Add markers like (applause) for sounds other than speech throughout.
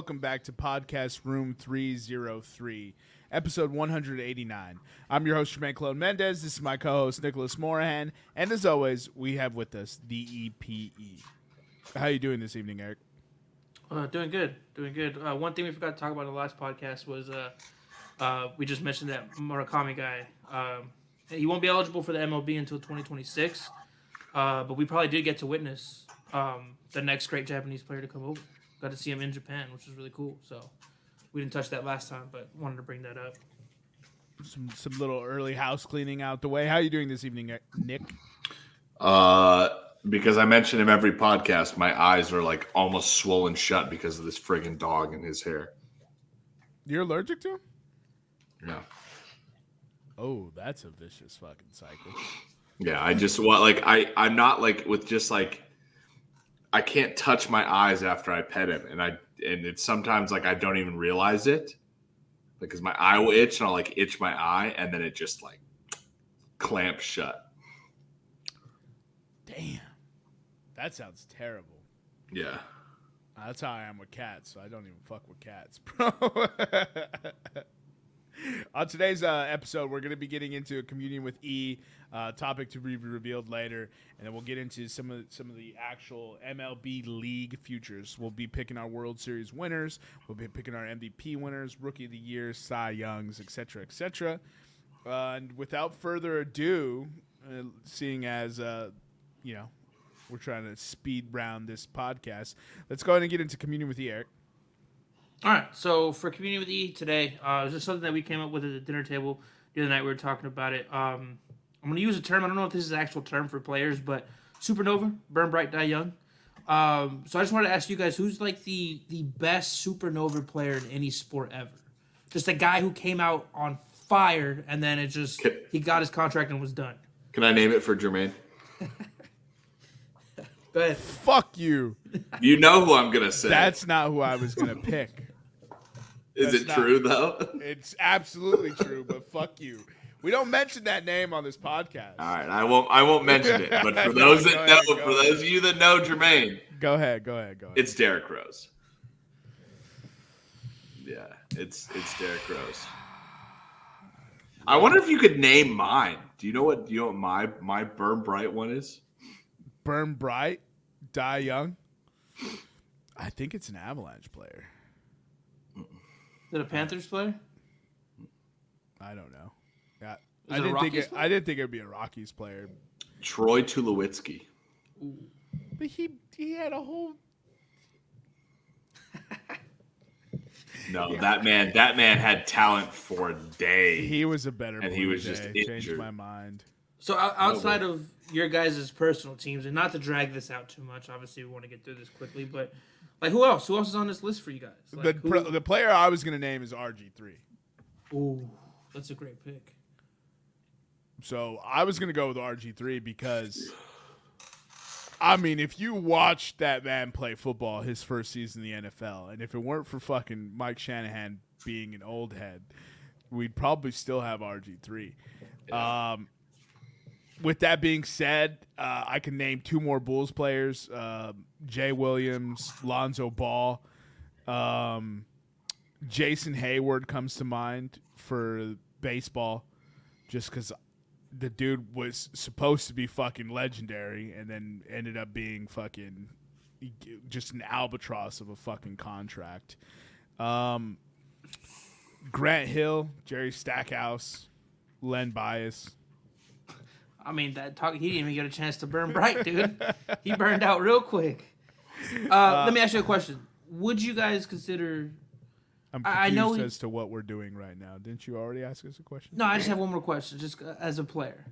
welcome back to Podcast Room 303, episode 189. I'm your host, Jermaine Clone Mendez. This is my co host, Nicholas Morahan. And as always, we have with us the EPE. How are you doing this evening, Eric? Uh, doing good, doing good. Uh, one thing we forgot to talk about in the last podcast was uh, uh, we just mentioned that Murakami guy. Um, he won't be eligible for the MLB until 2026, uh, but we probably did get to witness um, the next great Japanese player to come over. Got to see him in Japan, which was really cool. So we didn't touch that last time, but wanted to bring that up. Some, some little early house cleaning out the way. How you doing this evening, Nick? Uh, because I mention him every podcast, my eyes are like almost swollen shut because of this friggin' dog and his hair. You're allergic to him? No. Oh, that's a vicious fucking cycle. Yeah, I just want like I I'm not like with just like I can't touch my eyes after I pet him, and I and it's sometimes like I don't even realize it because my eye will itch and I'll like itch my eye, and then it just like clamps shut. Damn, that sounds terrible. Yeah. That's how I am with cats, so I don't even fuck with cats, (laughs) bro. On today's uh, episode, we're going to be getting into a communion with E uh, topic to be revealed later, and then we'll get into some of some of the actual MLB league futures. We'll be picking our World Series winners. We'll be picking our MVP winners, Rookie of the Year, Cy Youngs, etc., etc. Uh, and without further ado, uh, seeing as uh, you know we're trying to speed round this podcast, let's go ahead and get into communion with the Eric. All right, so for Communion with E today, uh, it's just something that we came up with at the dinner table the other night. We were talking about it. Um, I'm going to use a term. I don't know if this is an actual term for players, but supernova, burn bright, die young. Um, so I just wanted to ask you guys, who's like the the best supernova player in any sport ever? Just a guy who came out on fire and then it just Can- he got his contract and was done. Can I name it for Jermaine? (laughs) Go ahead. Fuck you. You know who I'm gonna say. That's not who I was gonna pick. Is that's it not- true though? It's absolutely true, but fuck you. We don't mention that name on this podcast. All right, I won't. I won't mention it. But for (laughs) those that go know, for ahead. those of you that know Jermaine, Go ahead, go ahead, go ahead. it's Derrick Rose. Yeah, it's it's Derrick Rose. I wonder if you could name mine. Do you know what? Do you know what my my burn bright one is? Burn bright, die young. I think it's an Avalanche player. Is it a Panthers player? I don't know. Yeah, Is I didn't think it, player? I didn't think it'd be a Rockies player, Troy Tulowitzki. but he he had a whole. (laughs) No, that man. That man had talent for a day. He was a better. And he was just Jay. changed injured. my mind. So o- outside of your guys' personal teams, and not to drag this out too much, obviously we want to get through this quickly, but like who else? Who else is on this list for you guys? The who- the player I was gonna name is RG three. Ooh, that's a great pick. So I was gonna go with RG three because I mean, if you watched that man play football his first season in the NFL, and if it weren't for fucking Mike Shanahan being an old head, we'd probably still have RG three. Um, with that being said, uh, I can name two more Bulls players: um Jay Williams, Lonzo Ball. Um, Jason Heyward comes to mind for baseball, just because the dude was supposed to be fucking legendary and then ended up being fucking just an albatross of a fucking contract. Um, Grant Hill, Jerry Stackhouse, Len Bias. I mean, that talk he didn't even get a chance to burn bright, dude. he burned out real quick. Uh, let me ask you a question. Would you guys consider? I'm I- I confused know he- as to what we're doing right now. Didn't you already ask us a question? No, I just have one more question, just uh, as a player,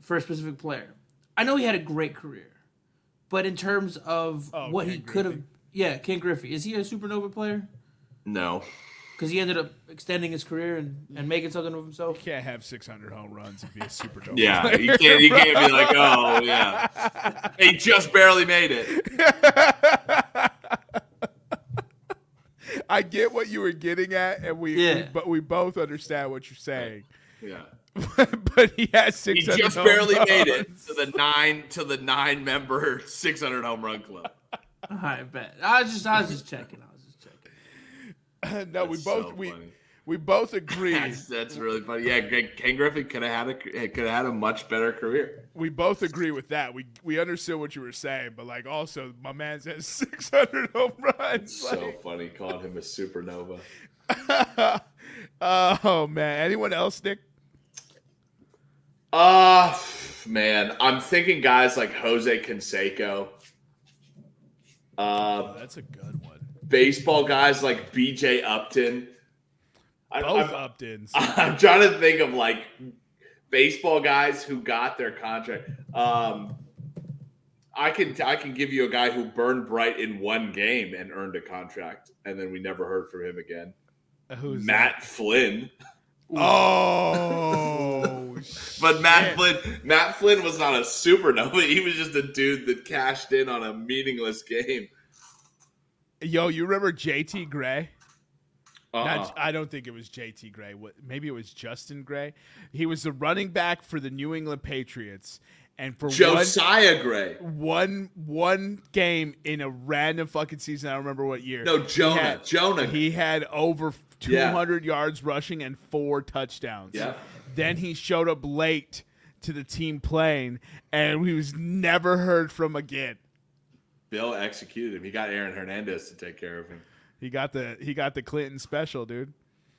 for a specific player. I know he had a great career, but in terms of Oh, what Ken he could have, yeah, Ken Griffey, is he a supernova player? No. Because he ended up extending his career and, and making something of himself. You can't have 600 home runs and be a supernova. Yeah, player. you can't. You can't be like, (laughs) oh yeah, he just barely made it. (laughs) I get what you were getting at, and we, we but we both understand what you're saying. Yeah, (laughs) but he has six. he 600 just home barely made it to the nine to the nine member 600 home run club. (laughs) I bet. I was just, I was just checking. I was just checking. (laughs) no, we both so we funny. we both agree. That's, that's really funny. Yeah, Greg, Ken Griffey could have had a could have had a much better career. We both agree with that. We we understood what you were saying, but like also my man says (laughs) 600 home runs. So like- funny calling him a supernova. (laughs) oh man, anyone else, Nick? Uh man, I'm thinking guys like Jose Canseco. Uh, that's a good one. baseball guys like BJ Upton. I, Both I'm, Uptons. (laughs) I'm trying to think of like baseball guys who got their contract. Um, I can I can give you a guy who burned bright in one game and earned a contract, and then we never heard from him again. Who's Matt Flynn, that? (laughs) Oh, (laughs) but Matt. Flynn Matt Flynn was not a supernova. (laughs) He was just a dude that cashed in on a meaningless game. Yo, you remember JT Gray? Uh-uh. Not, I don't think it was JT Gray. What, maybe it was Justin Gray. He was the running back for the New England Patriots, and for one, Josiah Gray. one one game in a random fucking season, I don't remember what year. No, he Jonah. had- Jonah. He had over Yeah. 200 yards rushing and four touchdowns. Yeah. Then he showed up late to the team playing, and he was never heard from again. Bill executed him. He got Aaron Hernandez to take care of him. He got the he got the Clinton special, dude.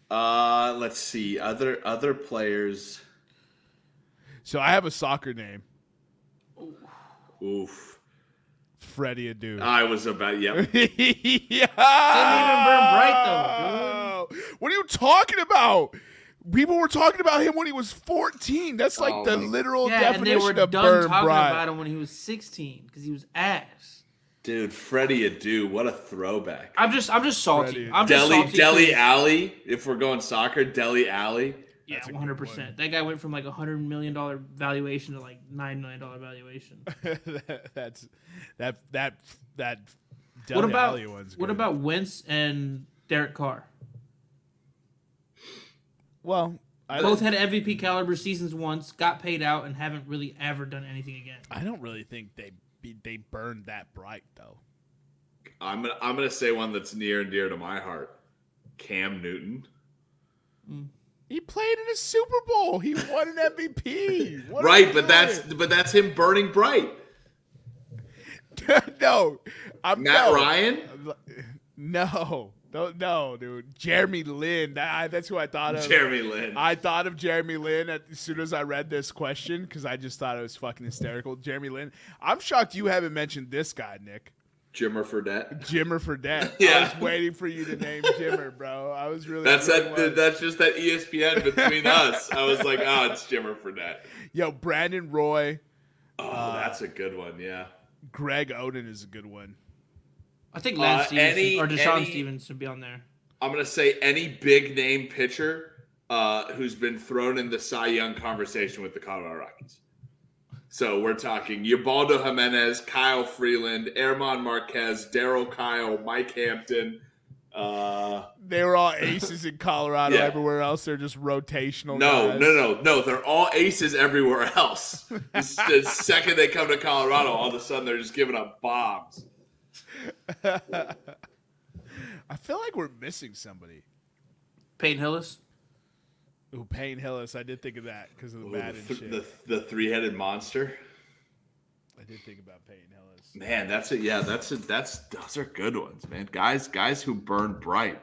Uh, let's see other other players. So I have a soccer name, Oof. Freddie Adu. (laughs) I was about yep. (laughs) yeah. Didn't even burn bright, though. What are you talking about? People were talking about him when he was 14. That's like Oh the my- literal Yeah, and they definition were of done burn talking bright. about him when he was 16 because he was ass. Dude, Freddie Adu, what a throwback. I'm just, I'm just salty. Freddie. I'm just Dele salty Dele 'cause- Alli, if we're going soccer, Dele Alli. Yeah, That's a good 100. percent That guy went from like a hundred million dollar valuation to like nine million dollar valuation. (laughs) That's that that that. what Dele about Alli one's what good. about Wentz and Derek Carr? Well, I Both had MVP caliber seasons once, got paid out, and haven't really ever done anything again. I don't really think they be, they burned that bright though. I'm gonna I'm gonna say one that's near and dear to my heart. Cam Newton. Mm. He played in a Super Bowl. He won an MVP. (laughs) What right, but that's but that's him burning bright. (laughs) no. I'm Matt no. Ryan? No, no, no, dude. Jeremy Lin. That, that's who I thought of. Jeremy Lin. I thought of Jeremy Lin as soon as I read this question because I just thought it was fucking hysterical. Jeremy Lin. I'm shocked you haven't mentioned this guy, Nick. Jimmer Fredette. Jimmer Fredette. (laughs) I Yeah. was waiting for you to name Jimmer, bro. I was really. That's really that. That's just that ESPN between (laughs) us. I was like, oh, it's Jimmer Fredette. Yo, Brandon Roy, Oh, Uh, that's a good one. Yeah. Greg Oden is a good one. I think Lance Uh, Stevens any- or Deshaun any- Stevens should be on there. I'm gonna say any big name pitcher uh, who's been thrown in the Cy Young conversation with the Colorado Rockies. So we're talking Ubaldo Jimenez, Kyle Freeland, Erman Marquez, Darryl Kile, Mike Hampton. Uh, They were all aces in Colorado. Yeah. Everywhere else, they're just rotational. no, guys. no, no, no. They're all aces everywhere else. the, the (laughs) second they come to Colorado, all of a sudden they're just giving up bombs. I feel like we're missing somebody. Peyton Hillis. Ooh, Payne Hillis. I did think of that because of the Ooh, Madden the, th- shit. the, the three-headed monster. I did think about Payne Hillis. Man, that's it. Yeah, that's it. That's those are good ones, man. Guys, guys who burn bright.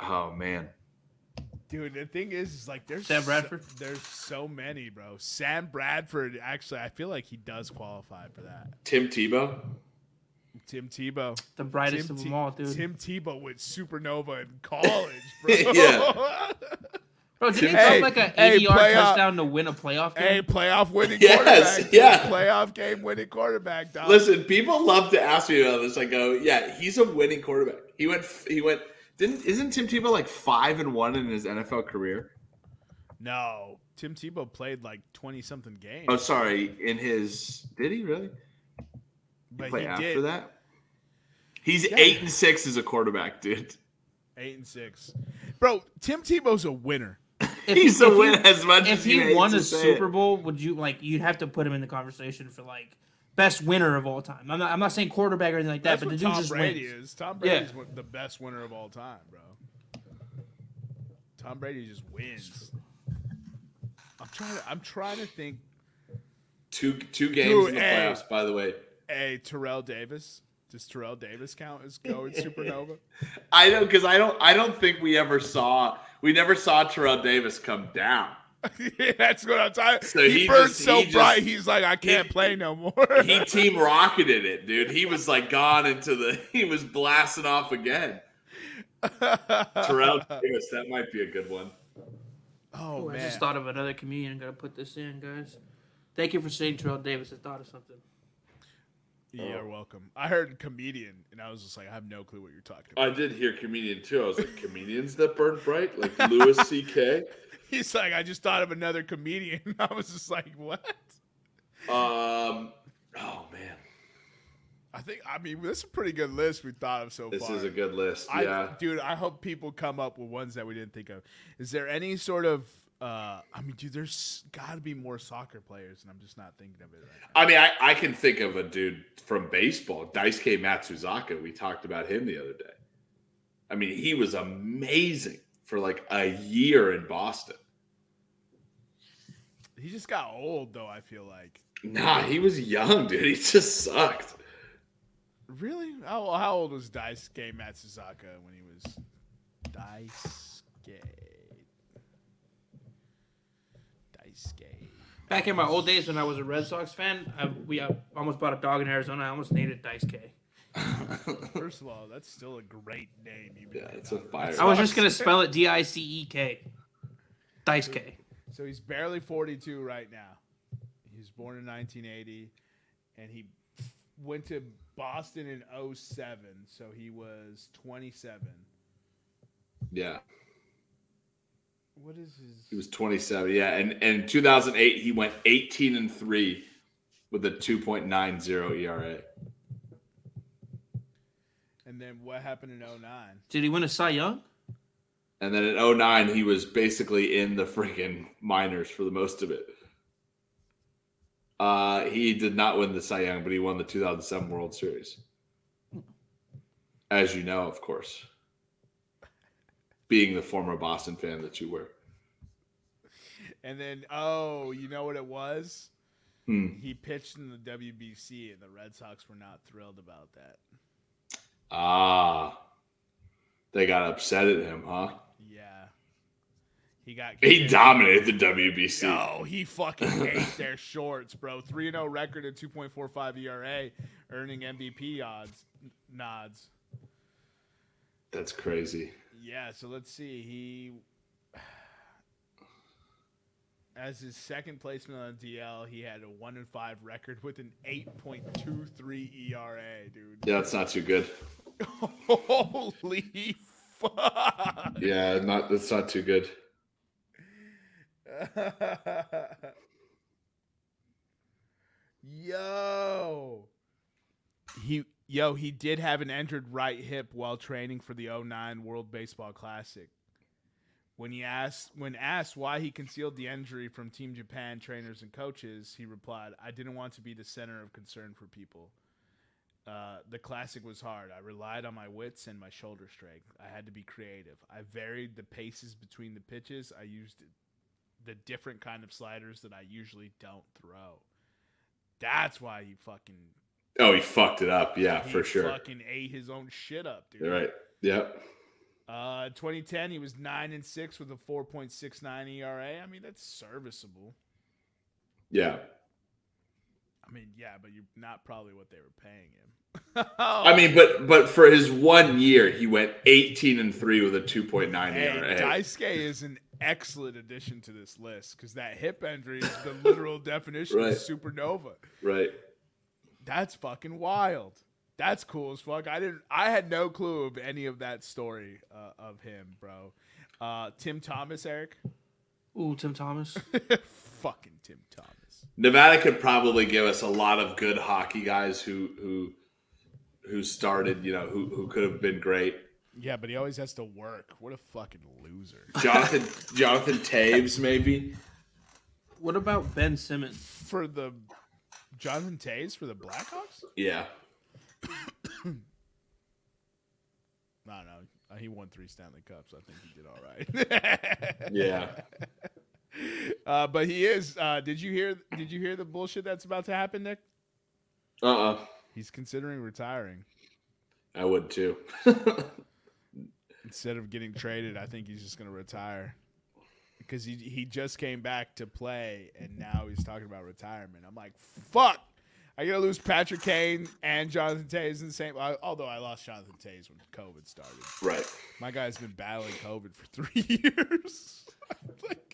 Oh man, Dude, the thing is, is like there's Sam so- Bradford? there's so many, bro. Sam Bradford. Actually, I feel like he does qualify for that. Tim Tebow. Tim Tebow. The brightest Tim of Te- them all, dude. Tim Tebow went supernova in college, bro. (laughs) Yeah. Bro, did he Hey, drop like a hey, 80 yard playoff- touchdown to win a playoff game? hey, playoff winning Yes, quarterback. yeah. Playoff game winning quarterback, dog. Listen, people love to ask me about this. I go, yeah, he's a winning quarterback. He went. He went. Didn't isn't Tim Tebow like five and one in his NFL career? No, Tim Tebow played like twenty something games. Oh, sorry. In his did he really but play he after did that? He's Yeah. eight and six as a quarterback, dude. eight and six. Bro, Tim Tebow's a winner. If (laughs) He's he- a winner as much If as you he won a Super it. Bowl, would you like? You'd have to put him in the conversation for like best winner of all time. I'm not. I'm not saying quarterback or anything like that, That's but the what dude Tom just Brady wins. is. Tom Yeah. Brady's one- the best winner of all time, bro. Tom Brady just wins. I'm trying. To, I'm trying to think. Two two games Dude, in the hey. playoffs, by the way. Hey, Terrell Davis. Does Terrell Davis count as going supernova? (laughs) I don't because I don't I don't think we ever saw we never saw Terrell Davis come down. (laughs) yeah, That's what I'm talking. So he, he burned just- so he bright. just- he's like, I can't he- play no more. He team rocketed it, dude. He was like gone into the (laughs) he was blasting off again. Terrell Davis, that might be a good one. oh Oh, I man. just thought of another comedian. Gotta put this in, guys. Thank you for saying Terrell Davis. I thought of something. You're welcome. I heard comedian, and I was just like, I have no clue what you're talking about. I did hear comedian too. I was like, comedians that burn bright, like (laughs) Louis C.K. He's like, I just thought of another comedian. (laughs) I was just like, what? Um, oh man, I think I mean this is a pretty good list we thought of so this far. This is a good list. I, yeah, dude, I hope people come up with ones that we didn't think of. Is there any sort of uh I mean, dude, there's got to be more soccer players, and I'm just not thinking of it right now. I mean, I, I can think of a dude from baseball, Daisuke Matsuzaka. We talked about him the other day. I mean, he was amazing for like a year in Boston. He just got old, though. I feel like. Nah, he was young, dude. He just sucked. Really? How, how old was Daisuke Matsuzaka when he was Daisuke? Daisuke. Back in my old days when I was a Red Sox fan, I, we I almost bought a dog in Arizona. I almost named it Dice K. (laughs) First of all, that's still a great name. You Yeah, it's a fire. I was just gonna spell it D I C E K. Dice K. So he's barely 42 right now. He was born in 1980, and he went to Boston in 07, so he was 27. Yeah, What is his? he was 27. Yeah, and, and in 2008 he went 18 and three with a 2.90 ERA. And then what happened in 09? Did he win a Cy Young? And then in 09 he was basically in the freaking minors for the most of it. Uh, he did not win the Cy Young, but he won the 2007 World Series. As you know, of course. Being the former Boston fan that you were. And then, oh, you know what it was? Hmm. He pitched in the WBC, and the Red Sox were not thrilled about that. Ah. They got upset at him, huh? Yeah. He got. He dominated the WBC. No, he fucking ate their shorts, bro. 3 0 record at 2.45 ERA, earning MVP odds nods. That's crazy. Yeah, so let's see. He as his second placement on DL, he had a 1 and 5 record with an 8.23 ERA, dude. Yeah, that's not too good. (laughs) Holy fuck. Yeah, not that's not too good. (laughs) Yo. He yo, he did have an injured right hip while training for the 09 World Baseball Classic. When he asked when asked why he concealed the injury from Team Japan trainers and coaches, he replied, "I didn't want to be the center of concern for people. Uh, the classic was hard. I relied on my wits and my shoulder strength. I had to be creative. I varied the paces between the pitches. I used the different kind of sliders that I usually don't throw. That's why he fucking Oh, he fucked it up. Yeah, he for sure. He fucking ate his own shit up, dude. You're right. Yep. Uh, 2010, he was nine and six with a 4.69 ERA. I mean, that's serviceable. Yeah. I mean, yeah, but you're not probably what they were paying him. (laughs) I mean, but but for his one year, he went 18 and three with a 2.9 Hey, ERA. Daisuke is an excellent addition to this list because that hip injury is the literal (laughs) definition Right. of supernova. Right. That's fucking wild. That's cool as fuck. I didn't. I had no clue of any of that story uh, of him, bro. Uh, Tim Thomas, Eric. Ooh, Tim Thomas. (laughs) fucking Tim Thomas. Nevada could probably give us a lot of good hockey guys who who who started, you know, who who could have been great. Yeah, but he always has to work. What a fucking loser. (laughs) Jonathan Jonathan Toews, maybe. What about Ben Simmons? For the Jonathan Toews for the Blackhawks? Yeah. No, no. Uh, he won three Stanley Cups. I think he did all right. Yeah. (laughs) Uh, but he is. Uh, did you hear? Did you hear the bullshit that's about to happen, Nick? Uh uh He's considering retiring I would too. (laughs) instead of getting traded. I think he's just going to retire because he he just came back to play and now he's talking about retirement. I'm like, fuck. I gotta lose Patrick Kane and Jonathan Toews in the same. I- Although I lost Jonathan Toews when COVID started. right. My guy's been battling COVID for (laughs) three years. (laughs) like,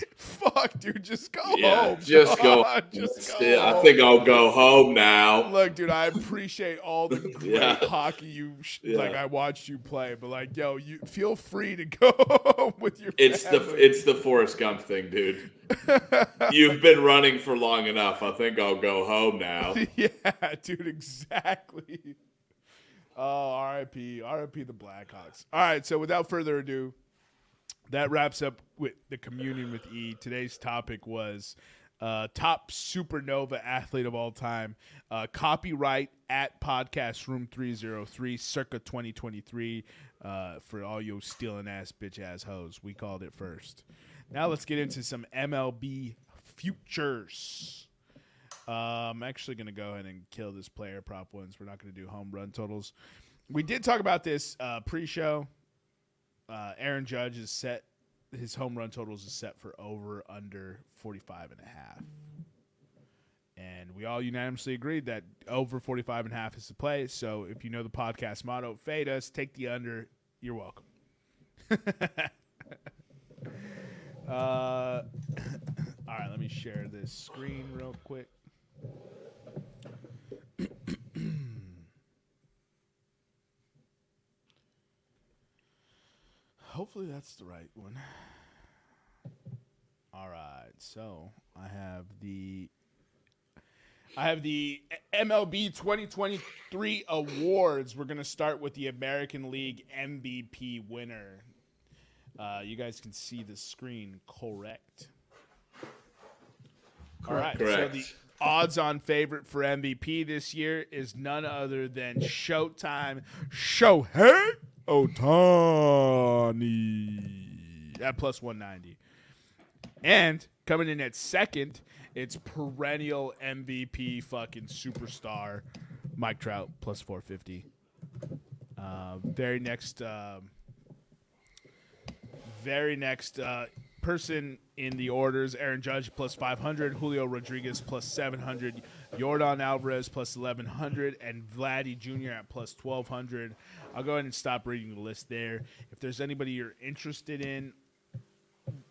(laughs) fuck, dude, just go Yeah. home. Just go. Just go. I home. think I'll go home now. Look, dude, I appreciate all the (laughs) great Yeah. hockey you sh- Yeah. like. I watched you play, but like, yo, you feel free to (laughs) go home with your. It's the it's the Forrest Gump thing, dude. You've been running for long enough. I think I'll go home now. yeah, dude, exactly. Oh, R.I.P. R.I.P. the Blackhawks. All right, so without further ado, that wraps up with the communion with E. Today's topic was uh, top supernova athlete of all time. Uh, copyright at podcast room 303 circa 2023 uh, for all you stealing ass bitch ass hoes. We called it first. Now let's get into some MLB futures. I'm actually going to go ahead and kill this player prop ones. We're not going to do home run totals. We did talk about this uh, pre-show. Uh, Aaron Judge is set. His home run totals is set for over under 45 and a half. And we all unanimously agreed that over 45 and a half is the play. So if you know the podcast motto, fade us, take the under, you're welcome. (laughs) uh, (coughs) all right, let me share this screen real quick. Hopefully that's the right one. All right, so I have the I have the MLB 2023 awards. We're gonna start with the American League MVP winner. Uh, you guys can see the screen, correct? All right, so the odds-on favorite for MVP this year is none other than Showtime Shohei Ohtani at plus 190. And coming in at second, it's perennial MVP fucking superstar Mike Trout plus 450. Uh, very next, um, very next uh, person in the orders: Aaron Judge plus 500, Julio Rodriguez plus 700, Jordan Alvarez plus 1100, and Vladdy Jr. at plus 1200. I'll go ahead and stop reading the list there. If there's anybody you're interested in,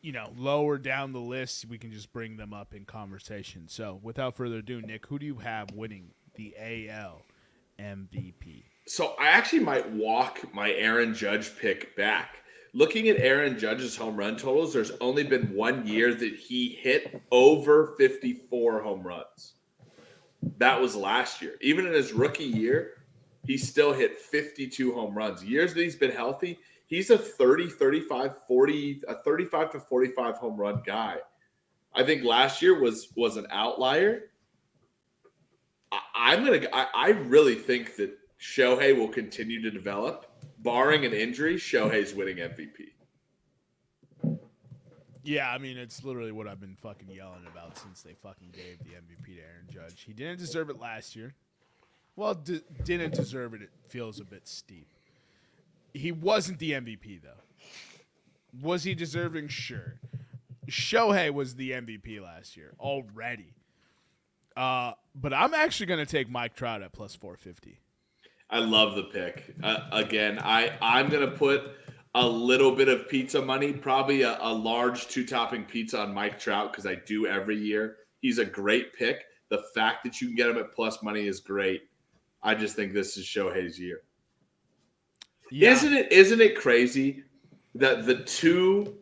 you know, lower down the list, we can just bring them up in conversation. So, without further ado, Nick, who do you have winning the AL MVP? So I actually might walk my Aaron Judge pick back. Looking at Aaron Judge's home run totals, there's only been one year that he hit over 54 home runs. That was last year. Even in his rookie year, he still hit 52 home runs. Years that he's been healthy, he's a 30, 35, 40, a 35 to 45 home run guy. I think last year was was an outlier. I, I'm gonna. I, I really think that Shohei will continue to develop, barring an injury. Shohei's winning MVP. Yeah, I mean, it's literally what I've been fucking yelling about since they fucking gave the MVP to Aaron Judge. He didn't deserve it last year. Well, didn't deserve it. It feels a bit steep. He wasn't the MVP though. Was he deserving? Sure. Shohei was the MVP last year already. Uh, but I'm actually going to take Mike Trout at plus 450. I love the pick. Uh, again, I I'm gonna put a little bit of pizza money, probably a, a large two topping pizza on Mike Trout because I do every year. He's a great pick. The fact that you can get him at plus money is great. I just think this is Shohei's year. Yeah. Isn't it? Isn't it crazy that the two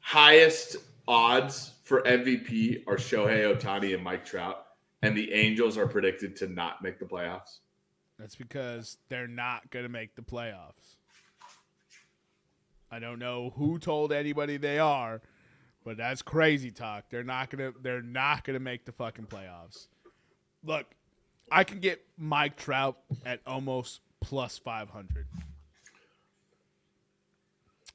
highest odds for MVP are Shohei Ohtani and Mike Trout, and the Angels are predicted to not make the playoffs? That's because they're not going to make the playoffs. I don't know who told anybody they are, but that's crazy talk. They're not to they're not to make the fucking playoffs. Look, I can get Mike Trout at almost plus 500.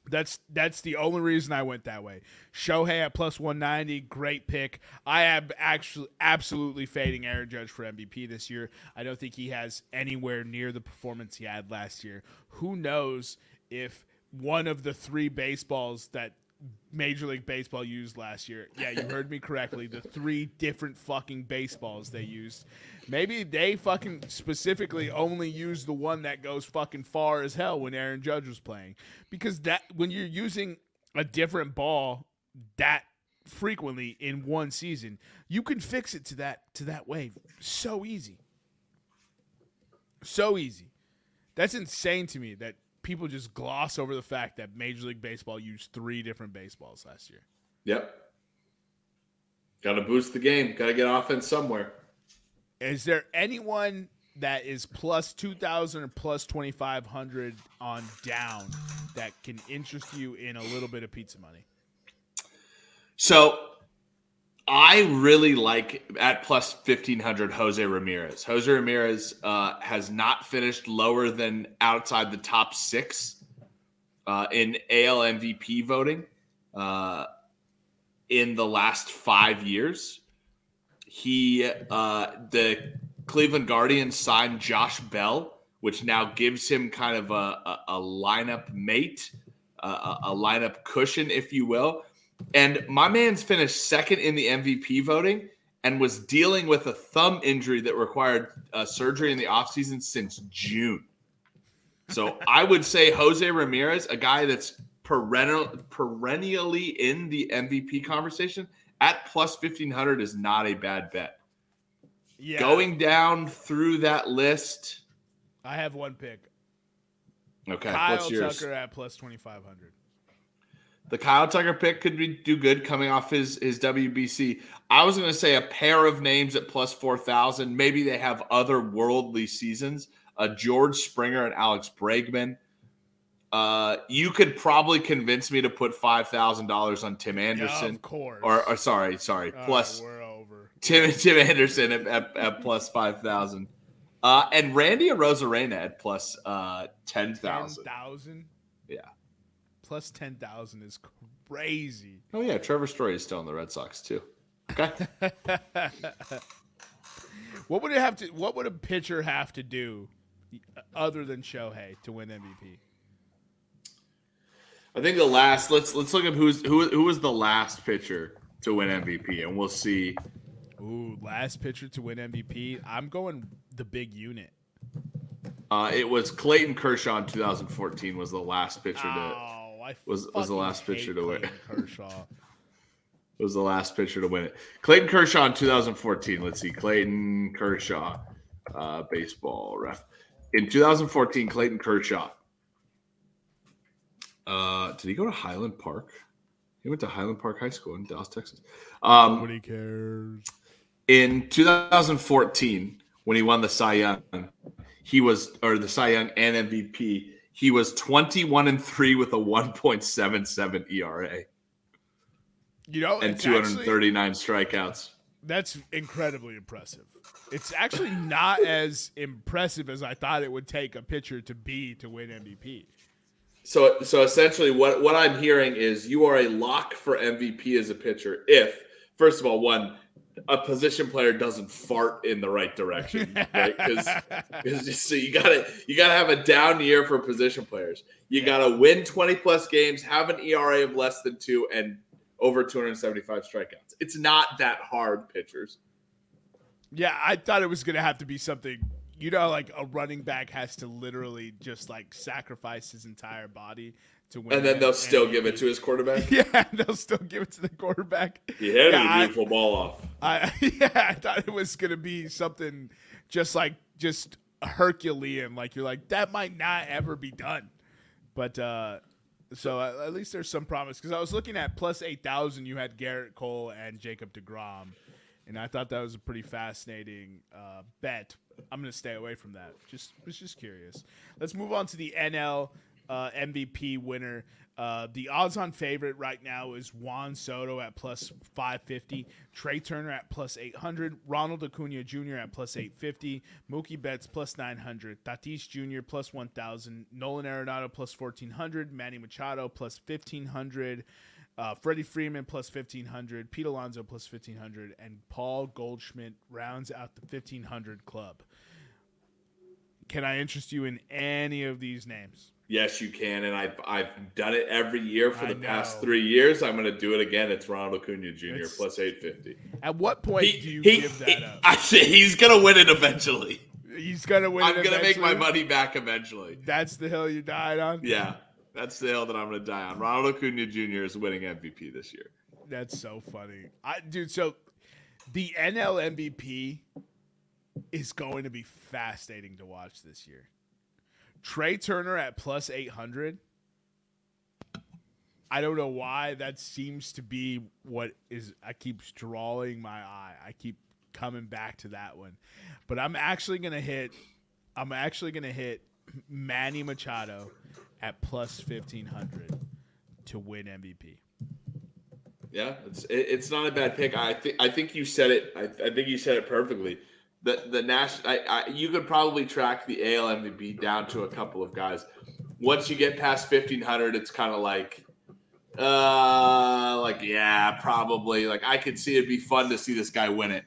That's that's the only reason I went that way. Shohei at plus 190, great pick. I am actually absolutely fading Aaron Judge for MVP this year. I don't think he has anywhere near the performance he had last year. Who knows if one of the three baseballs that Major League Baseball used last year. Yeah, you heard me correctly. The three different fucking baseballs they used. Maybe they fucking specifically only used the one that goes fucking far as hell when Aaron Judge was playing. Because that when you're using a different ball that frequently in one season, you can fix it to that to that way so easy. So easy. That's insane to me that people just gloss over the fact that Major League Baseball used three different baseballs last year. Yep. Got to boost the game. Got to get offense somewhere. Is there anyone that is plus 2000 or plus 2500 on down that can interest you in a little bit of pizza money? So I really like at plus 1500 Jose Ramirez. Jose Ramirez uh, has not finished lower than outside the top six uh, in AL MVP voting uh, in the last five years. He, uh, the Cleveland Guardians signed Josh Bell, which now gives him kind of a, a, a lineup mate, a, a lineup cushion, if you will and my man's finished second in the MVP voting and was dealing with a thumb injury that required uh, surgery in the offseason since June. So I would say Jose Ramirez, a guy that's perennial, perennially in the MVP conversation, at plus 1500 is not a bad bet. Yeah. Going down through that list. I have one pick. Okay. Kyle what's yours? Tucker at plus 2500 the Kyle Tucker pick could be do good coming off his his WBC. I was going to say a pair of names at plus four thousand. Maybe they have other worldly seasons. Uh, George Springer and Alex Bregman. Uh, you could probably convince me to put five thousand dollars on Tim Anderson. Yeah, of course. Or, or sorry, sorry. plus Tim Tim Anderson at, at, at plus five thousand. Uh, and Randy Arozarena at plus uh, ten thousand. Ten thousand. Yeah plus 10,000 is crazy. Oh, yeah. Trevor Story is still in the Red Sox, too. Okay. (laughs) what would it have to, what would a pitcher have to do other than Shohei to win MVP? I think the last let's let's look at who's who who was the last pitcher to win MVP and we'll see. Ooh, last pitcher to win MVP. I'm going the big unit. Uh, it was Clayton Kershaw in 2014 was the last pitcher oh. I was was the last pitcher to win. Kershaw (laughs) was the last pitcher to win it. Clayton Kershaw in 2014. Let's see, Clayton Kershaw, uh, baseball ref. In 2014, Clayton Kershaw. Uh, did he go to Highland Park? He went to Highland Park High School in Dallas, Texas. Um, Nobody cares. In 2014, when he won the Cy Young, he was or the Cy Young and MVP he was 21 and 3 with a 1.77 ERA. You know, and 239 actually, strikeouts. That's incredibly impressive. It's actually not (laughs) as impressive as I thought it would take a pitcher to be to win MVP. So so essentially what what I'm hearing is you are a lock for MVP as a pitcher if first of all one a position player doesn't fart in the right direction, right? Because so (laughs) you gotta you gotta have a down year for position players. You yeah. gotta win twenty plus games, have an ERA of less than two, and over two hundred seventy five strikeouts. It's not that hard, pitchers. Yeah, I thought it was gonna have to be something. You know, like a running back has to literally just like sacrifice his entire body to win. And then they'll still give it to his quarterback. (laughs) Yeah, they'll still give it to the quarterback. He handed yeah, a beautiful I, ball off. I (laughs) yeah, I thought it was gonna be something just like just Herculean. Like you're like that might not ever be done, but uh so at least there's some promise because I was looking at plus eight thousand. You had Gerrit Cole and Jacob Degrom, and I thought that was a pretty fascinating uh, bet. I'm gonna stay away from that. Just was just curious. Let's move on to the NL. Uh, MVP winner. Uh, the odds-on favorite right now is Juan Soto at plus 550, Trea Turner at plus 800, Ronald Acuna Jr. at plus 850, Mookie Betts plus 900, Tatis Jr. plus 1,000, Nolan Arenado plus 1,400, Manny Machado plus 1,500, uh, Freddie Freeman plus 1,500, Pete Alonso plus 1,500, and Paul Goldschmidt rounds out the 1,500 club. Can I interest you in any of these names? Yes, you can, and I've I've done it every year for the past three years. I'm going to do it again. It's Ronald Acuna Jr. It's- plus eight fifty. At what point He, do you he- give that he- up? I he's going to win it eventually. He's gonna win. I'm going to make my money back eventually. That's the hill you died on. Yeah, that's the hill that I'm going to die on. Ronald Acuna Jr. is winning MVP this year. That's so funny, I, dude. So the NL MVP is going to be fascinating to watch this year. Trea Turner at plus eight hundred. I don't know why that seems to be what is. I keep drawing my eye. I keep coming back to that one, but I'm actually gonna hit. I'm actually gonna hit Manny Machado at plus fifteen hundred to win MVP. Yeah, it's it's not a bad pick. I think I think you said it. I, I think you said it perfectly. The the national. You could probably track the AL MVP down to a couple of guys. Once you get past fifteen hundred, it's kind of like, uh, like yeah, probably. Like I could see it'd be fun to see this guy win it.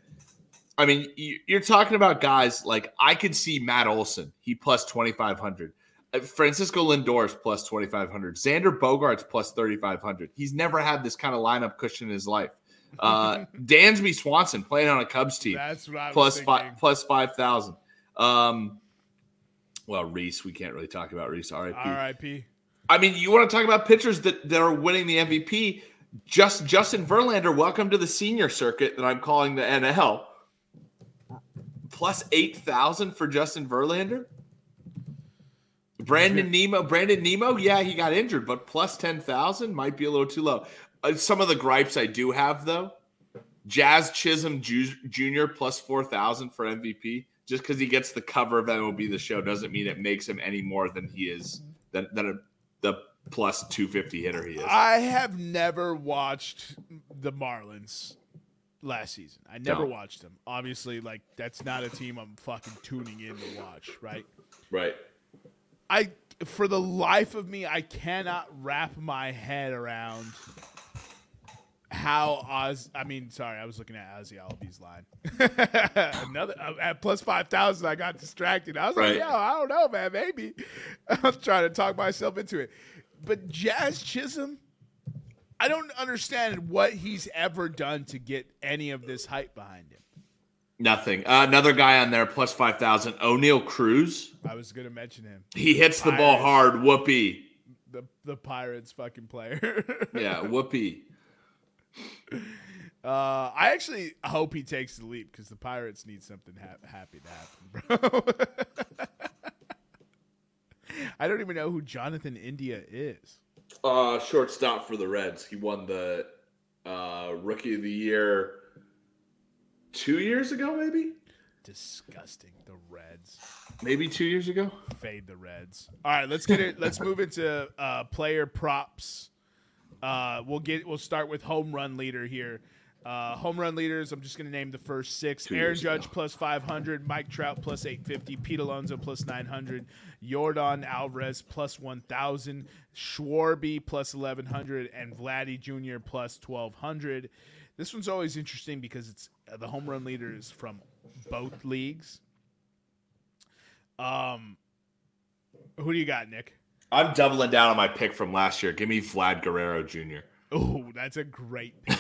I mean, you, you're talking about guys like I could see Matt Olson. He plus twenty five hundred. Uh, Francisco Lindor's plus 2,500. Xander Bogaerts plus 3,500. He's never had this kind of lineup cushion in his life. Uh, Dansby Swanson playing on a Cubs team That's what I was plus thinking. five, plus 5,000. Um, well, Reese, we can't really talk about Reese. RIP. R.I.P. I mean, you want to talk about pitchers that, that are winning the MVP? Just Justin Verlander, welcome to the senior circuit that I'm calling the NL. Plus 8,000 for Justin Verlander? Brandon Nimmo, Brandon Nimmo, yeah, he got injured, but plus 10,000 might be a little too low. Uh, some of the gripes I do have, though Jazz Chisholm Jr. plus 4,000 for MVP. Just because he gets the cover of MLB The Show doesn't mean it makes him any more than he is, than, than a, the plus 250 hitter he is. I have never watched the Marlins last season. I never No. watched them. Obviously, like that's not a team I'm fucking tuning in to watch, right? right. I for the life of me, I cannot wrap my head around how Oz. I mean, sorry, I was looking at Ozzie Albies line. (laughs) Another uh, at plus five thousand. I got distracted. I was Right. like, yo, I don't know, man. Maybe (laughs) I'm trying to talk myself into it. But Jazz Chisholm, I don't understand what he's ever done to get any of this hype behind him. Nothing. Uh, another guy on there, plus 5,000. Oneil Cruz. I was gonna mention him, He hits the ball hard. Whoopee. the the Pirates fucking player. (laughs) Yeah, whoopee. (laughs) Uh, I actually hope he takes the leap because the Pirates need something ha- happy to happen, (laughs) bro. (laughs) I don't even know who Jonathan India is. Uh, shortstop for the Reds. He won the uh, Rookie of the Year two years ago, maybe? Disgusting. The Reds. Maybe two years ago. Fade the Reds. All right, let's get it. Let's move into uh, player props. Uh, we'll get. We'll start with home run leader here. Uh, home run leaders. I'm just going to name the first six: Two Aaron Judge plus 500, Mike Trout plus 850, Pete Alonso plus 900, Jordan Alvarez plus 1,000, Schwarber plus 1,100, and Vladdy Jr. plus 1,200. This one's always interesting because it's uh, the home run leaders from both leagues. Um, who do you got, Nick? I'm doubling down on my pick from last year. Give me Vlad Guerrero Jr. Oh, that's a great pick.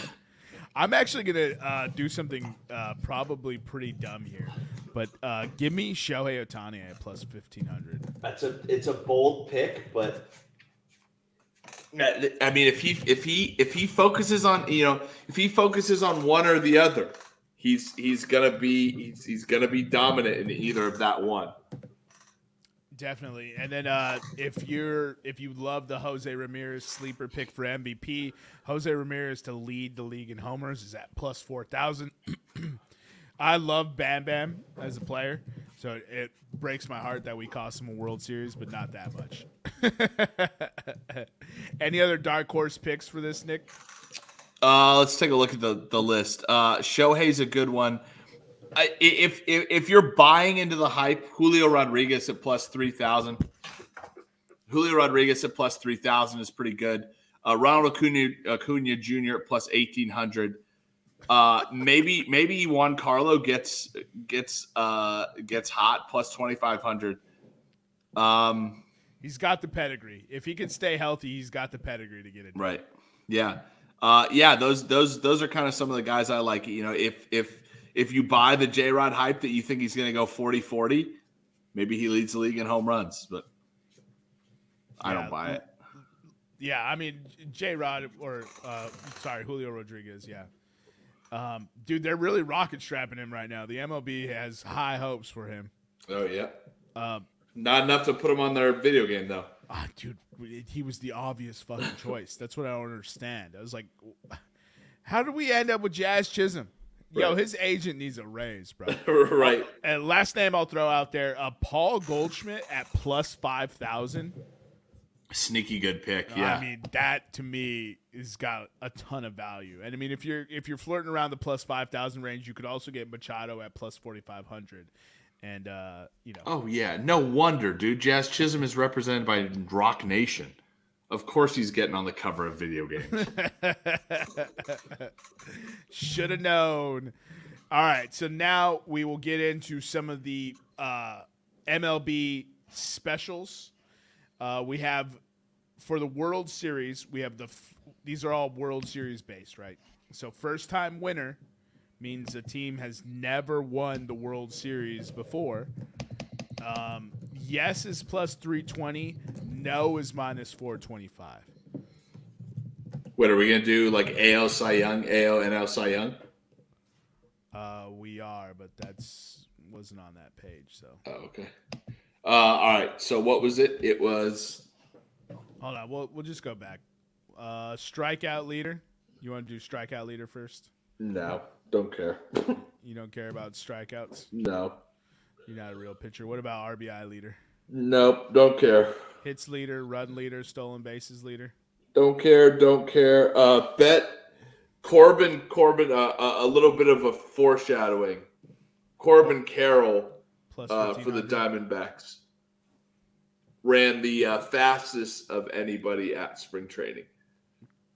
I'm actually gonna uh, do something uh, probably pretty dumb here, but uh, give me Shohei Ohtani at plus fifteen hundred. That's a it's a bold pick, but I mean, if he if he if he focuses on you know if he focuses on one or the other, he's he's gonna be he's, he's gonna be dominant in either of that one. Definitely. And then uh, if you're if you love the Jose Ramirez sleeper pick for MVP, Jose Ramirez to lead the league in homers is at plus four thousand. (clears throat) I love Bam Bam as a player, so it breaks my heart that we cost him a World Series, but not that much. (laughs) Any other dark horse picks for this, Nick? Uh, let's take a look at the the list. Uh, Shohei's a good one. If, if if you're buying into the hype, Julio Rodriguez at plus three thousand. Julio Rodriguez at plus three thousand is pretty good. Uh, Ronald Acuna, Acuna Jr. at plus eighteen hundred. Uh, maybe maybe Giancarlo gets gets uh gets hot plus twenty five hundred. Um, He's got the pedigree. If he can stay healthy, he's got the pedigree to get it. Right. Yeah. Uh, yeah. Those those those are kind of some of the guys I like. You know, if if if you buy the J Rod hype that you think he's going to go 40-40, maybe he leads the league in home runs, but I Yeah. don't buy it. Yeah, I mean J Rod or uh, sorry Julio Rodriguez. Yeah, um, dude, they're really rocket strapping him right now. The MLB has high hopes for him. Oh yeah. Um, Not enough to put him on their video game though. ah, dude, he was the obvious fucking (laughs) choice. That's what I don't understand. I was like, how did we end up with Jazz Chisholm? Yo, Right. his agent needs a raise, bro. (laughs) right. And last name I'll throw out there, uh, Paul Goldschmidt at plus five thousand. Sneaky good pick. Yeah. I mean, that to me has got a ton of value. And I mean, if you're if you're flirting around the plus five thousand range, you could also get Machado at plus forty five hundred. And uh, you know, oh yeah. No wonder, dude. Jazz Chisholm is represented by Roc Nation. Of course, he's getting on the cover of video games. (laughs) should have known. All right, so now we will get into some of the uh, MLB specials. Uh, we have for the World Series. We have the f- these are all World Series based, right? So first time winner means a team has never won the World Series before. Um, yes is plus three twenty. No is minus four twenty five. what are we gonna do? Like AL Cy Young, AL NL Cy Young? Uh, we are, but that's wasn't on that page. So Oh, okay. Uh, all right. So what was it? It was hold on, we'll we'll just go back. Uh, strikeout leader. You want to do strikeout leader first? no. Don't care. (laughs) You don't care about strikeouts. no. You're not a real pitcher. What about RBI leader? Nope. Don't care. Hits leader, run leader, stolen bases leader. Don't care. Don't care. Uh, bet Corbin. Corbin. Uh, a, a little bit of a foreshadowing. Corbin Carroll Plus uh, for the Diamondbacks ran the uh, fastest of anybody at spring training.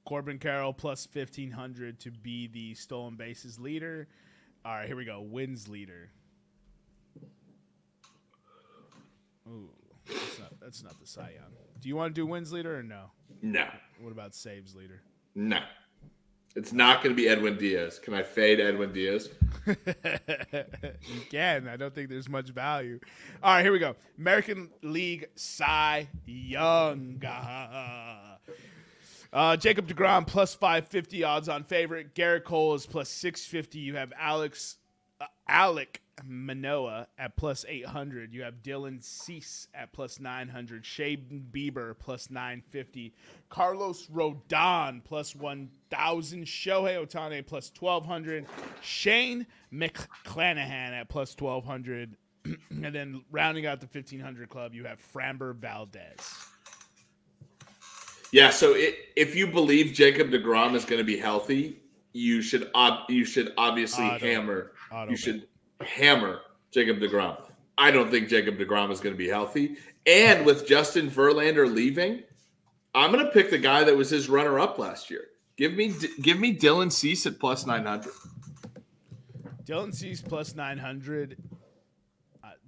Corbin Carroll plus fifteen hundred to be the stolen bases leader. All right, here we go. Wins leader. Ooh, that's not, that's not the Cy Young. Do you want to do wins leader or no? No. What about saves leader? No. It's not going to be Edwin Diaz. Can I fade Edwin Diaz? (laughs) you can. I don't think there's much value. All right, here we go. American League Cy Young. Uh, Jacob DeGrom plus 550 odds on favorite. Gerrit Cole is plus 650. You have Alex uh, Alek Manoah at plus 800. You have Dylan Cease at plus 900. Shane Bieber plus 950. Carlos Rodon plus 1,000. Shohei Ohtani plus 1,200. Shane McClanahan at plus 1,200. (clears throat) and then rounding out the 1,500 club, you have Framber Valdez. Yeah. So it, if you believe Jacob Degrom is going to be healthy, you should ob- you should obviously Auto- hammer. auto you bet. should hammer Jacob Degrom. I don't think Jacob Degrom is going to be healthy. And with Justin Verlander leaving, I'm going to pick the guy that was his runner up last year. Give me give me Dylan Cease at plus nine hundred. Dylan Cease plus 900.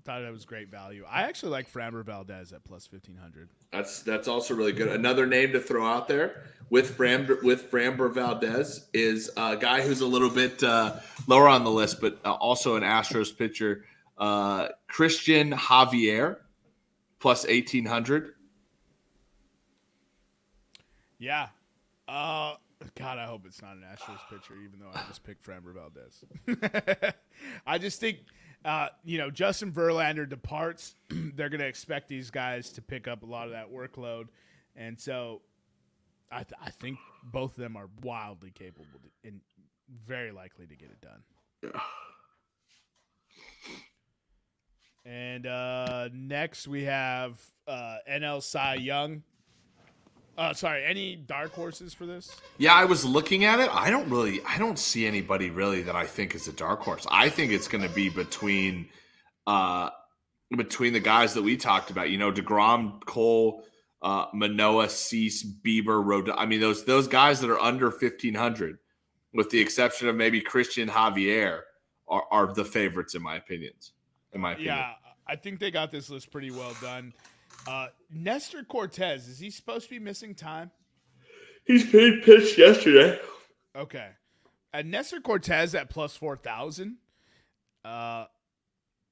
Thought that was great value. I actually like Framber Valdez at plus 1,500. That's that's also really good. Another name to throw out there with Fram with Framber Valdez is a guy who's a little bit uh, lower on the list, but uh, also an Astros pitcher, uh, Christian Javier, plus eighteen hundred. Yeah. Uh, God, I hope it's not an Astros pitcher, even though I just picked Framber Valdez. (laughs) I just think, uh, you know, Justin Verlander departs. (clears throat) They're going to expect these guys to pick up a lot of that workload. And so I, th- I think both of them are wildly capable to, and very likely to get it done. (sighs) And uh, next we have uh, NL Cy Young. Uh, sorry, any dark horses for this? Yeah, I was looking at it. I don't really, I don't see anybody really that I think is a dark horse. I think it's going to be between, uh, between the guys that we talked about. You know, Degrom, Cole, uh, Manoah, Cease, Bieber, Rod. I mean, those those guys that are under fifteen hundred, with the exception of maybe Christian Javier, are, are the favorites in my opinions. In my opinion, Yeah, I think they got this list pretty well done. Uh, Nestor Cortes is he supposed to be missing time? he's paid pitched yesterday. Okay, and Nestor Cortes at plus four thousand. Uh,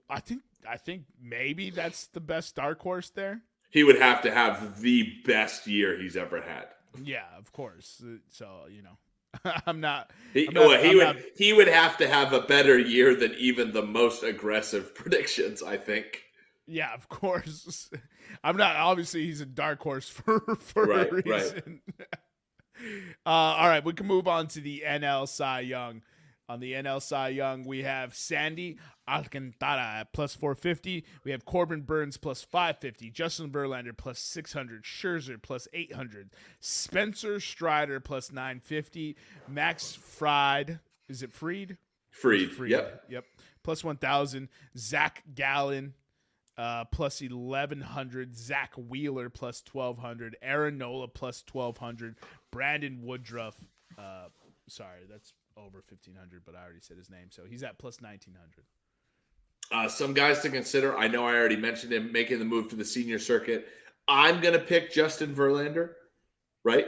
I think I think maybe that's the best dark horse there. He would have to have the best year he's ever had. Yeah, of course. Uh, So you know, (laughs) I'm not. He, I'm not- well, he I'm would not- he would have to have a better year than even the most aggressive predictions. I think. Yeah, of course. (laughs) I'm not. Obviously, he's a dark horse (laughs) for for Right, a right. reason. (laughs) uh, all right, we can move on to the NL Cy Young. On the NL Cy Young, we have Sandy Alcantara at plus 450. We have Corbin Burnes plus 550. Justin Verlander plus 600. Scherzer plus 800. Spencer Strider plus 950. Max Fried. Is it Freed? Freed. Freed. Yep. Yep. Plus 1,000. Zac Gallen uh, plus 1,100. Zack Wheeler plus 1,200. Aaron Nola plus 1,200. Brandon Woodruff. Uh, sorry, that's over 1,500, but I already said his name. So he's at plus 1,900. Uh, some guys to consider. I know I already mentioned him making the move to the senior circuit. I'm gonna pick Justin Verlander. Right.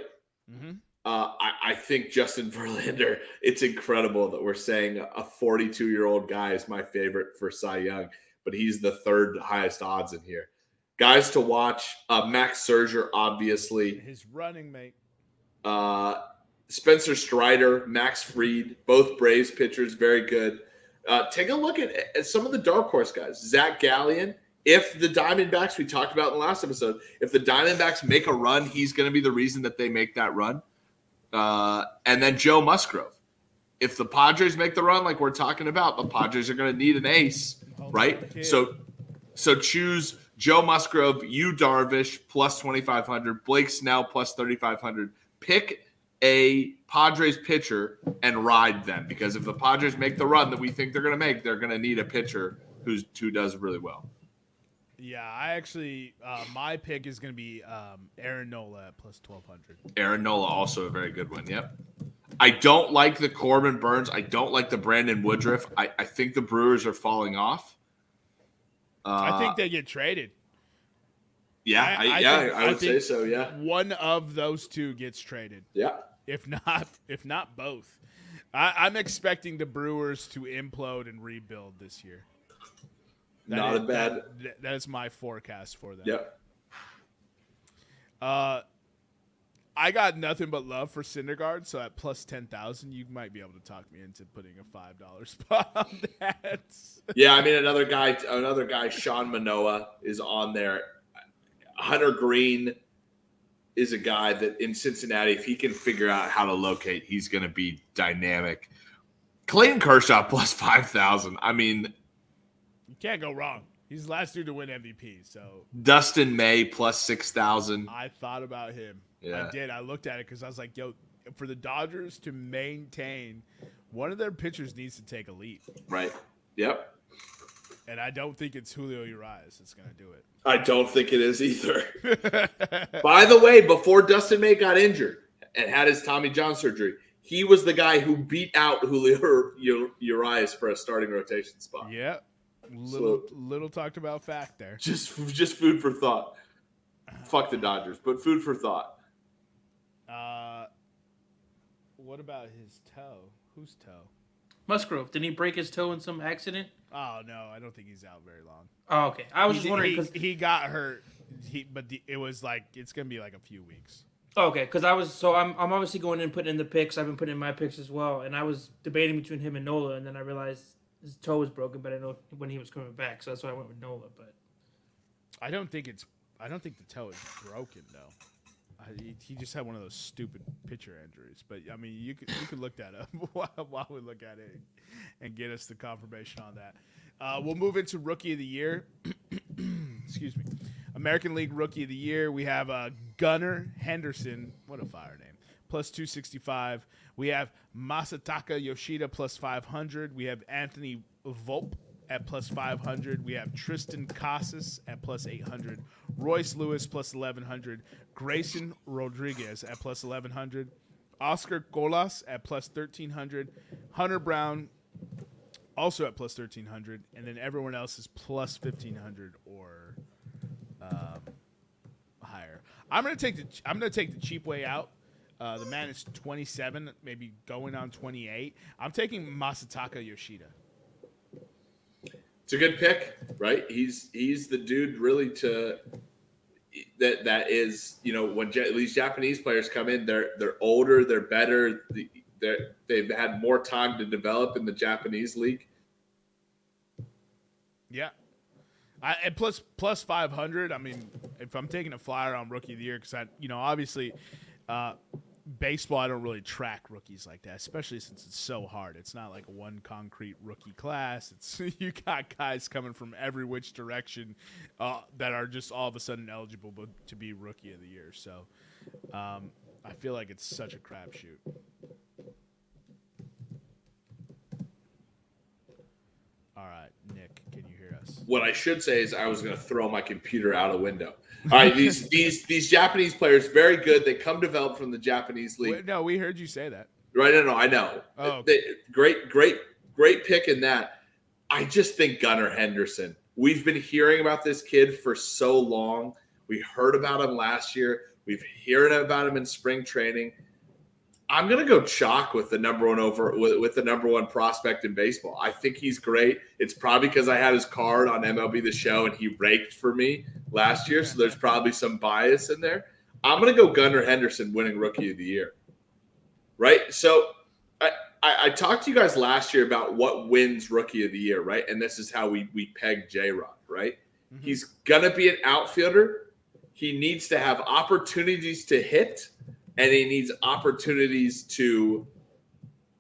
Mm-hmm. Uh, I, I think Justin (laughs) Verlander. It's incredible that we're saying a 42 year old guy is my favorite for Cy Young, but he's the third highest odds in here. Guys to watch: uh, Max Scherzer, obviously. His running mate. Uh, Spencer Strider, Max Freed, both Braves pitchers, very good. Uh, take a look at, at some of the dark horse guys. Zac Gallen. If the Diamondbacks, we talked about in the last episode, if the Diamondbacks make a run, he's going to be the reason that they make that run. Uh, and then Joe Musgrove. If the Padres make the run, like we're talking about, the Padres are going to need an ace, right? So, so choose Joe Musgrove, Yu Darvish plus twenty five hundred, Blake Snell plus thirty five hundred. Pick a Padres pitcher and ride them because if the Padres make the run that we think they're going to make, they're going to need a pitcher who's who does really well. Yeah, I actually, uh, my pick is going to be um, Aaron Nola at plus 1,200. Aaron Nola also a very good one. Yep. I don't like the Corbin Burnes. I don't like the Brandon Woodruff. I, I think the Brewers are falling off. Uh, I think they get traded. yeah, I- I, I yeah, think- I I would say so. Yeah, One of those two gets traded. yeah. if not if not both. I, I'm expecting the Brewers to implode and rebuild this year. That Not is- a bad. That, that is my forecast for them. Yep. Uh, I got nothing but love for Syndergaard, so at plus ten thousand, you might be able to talk me into putting a five dollar (laughs) spot on that. Yeah, I mean another guy, another guy, Sean Manaea is on there. Hunter Greene is a guy that in Cincinnati, if he can figure out how to locate, he's going to be dynamic. Clayton Kershaw plus five thousand. I mean, You can't go wrong. He's the last dude to win MVP, so Dustin May plus six thousand. I thought about him. Yeah. I did. I looked at it because I was like, yo, for the Dodgers to maintain, one of their pitchers needs to take a leap. Right. Yep. And I don't think it's Julio Urias that's going to do it. I don't think it is either. (laughs) By the way, before Dustin May got injured and had his Tommy John surgery, he was the guy who beat out Julio Urias for a starting rotation spot. yeah. Little little talked about fact there. Just, just food for thought. Fuck the Dodgers, but food for thought. Uh, what about his toe? Whose toe? Musgrove, didn't he break his toe in some accident? Oh no, I don't think he's out very long. Oh, okay. I was He just wondering he, because he got hurt. He but the, it was like it's gonna be like a few weeks. okay, because I was so I'm I'm obviously going in and putting in the picks. I've been putting in my picks as well, and I was debating between him and Nola, and then I realized his toe was broken, but I know when he was coming back, so that's why I went with Nola. But I don't think it's. I don't think the toe is broken though. He, he just had one of those stupid pitcher injuries. But I mean, you could you could look that up (laughs) while, while we look at it and get us the confirmation on that. Uh, we'll move into rookie of the year. (clears throat) Excuse me. American League Rookie of the Year. We have uh, Gunnar Henderson. What a fire name. Plus 265. We have Masataka Yoshida plus 500. We have Anthony Volpe at plus 500. We have Triston Casas at plus 800. Royce Lewis plus 1100. Grayson Rodriguez at plus 1100. Oscar Colas at plus 1300. Hunter Brown also at plus 1300. And then everyone else is plus 1500 or um, higher. I'm gonna take the I'm gonna take the cheap way out. Uh, the man is 27, maybe going on 28. I'm taking Masataka Yoshida. It's a good pick, right? He's he's the dude really to that that is you know when these Japanese players come in, they're they're older, they're better, they're they've had more time to develop in the Japanese league. Yeah. I, and plus plus 500. I mean, if I'm taking a flyer on rookie of the year, because I, you know, obviously, uh, baseball, I don't really track rookies like that, especially since it's so hard. It's not like one concrete rookie class. It's (laughs) you got guys coming from every which direction uh, that are just all of a sudden eligible to be rookie of the year. So, um, I feel like it's such a crapshoot. All right, Nick, can you hear us? What I should say is I was going to throw my computer out a window. All right, these these these Japanese players very good. They come developed from the Japanese league. No, we heard you say that. Right? No, no, I know. Oh. They- great, great, great pick in that. I just think Gunnar Henderson. We've been hearing about this kid for so long. We heard about him last year. We've heard about him in spring training. I'm gonna go chalk with the number one over with, with the number one prospect in baseball. I think he's great. It's probably because I had his card on MLB The Show and he raked for me last year, so there's probably some bias in there. I'm gonna go Gunnar Henderson winning Rookie of the Year. Right. So I, I, I talked to you guys last year about what wins Rookie of the Year, right? And this is how we we peg J Rod, right? Mhm. He's gonna be an outfielder. He needs to have opportunities to hit, and he needs opportunities to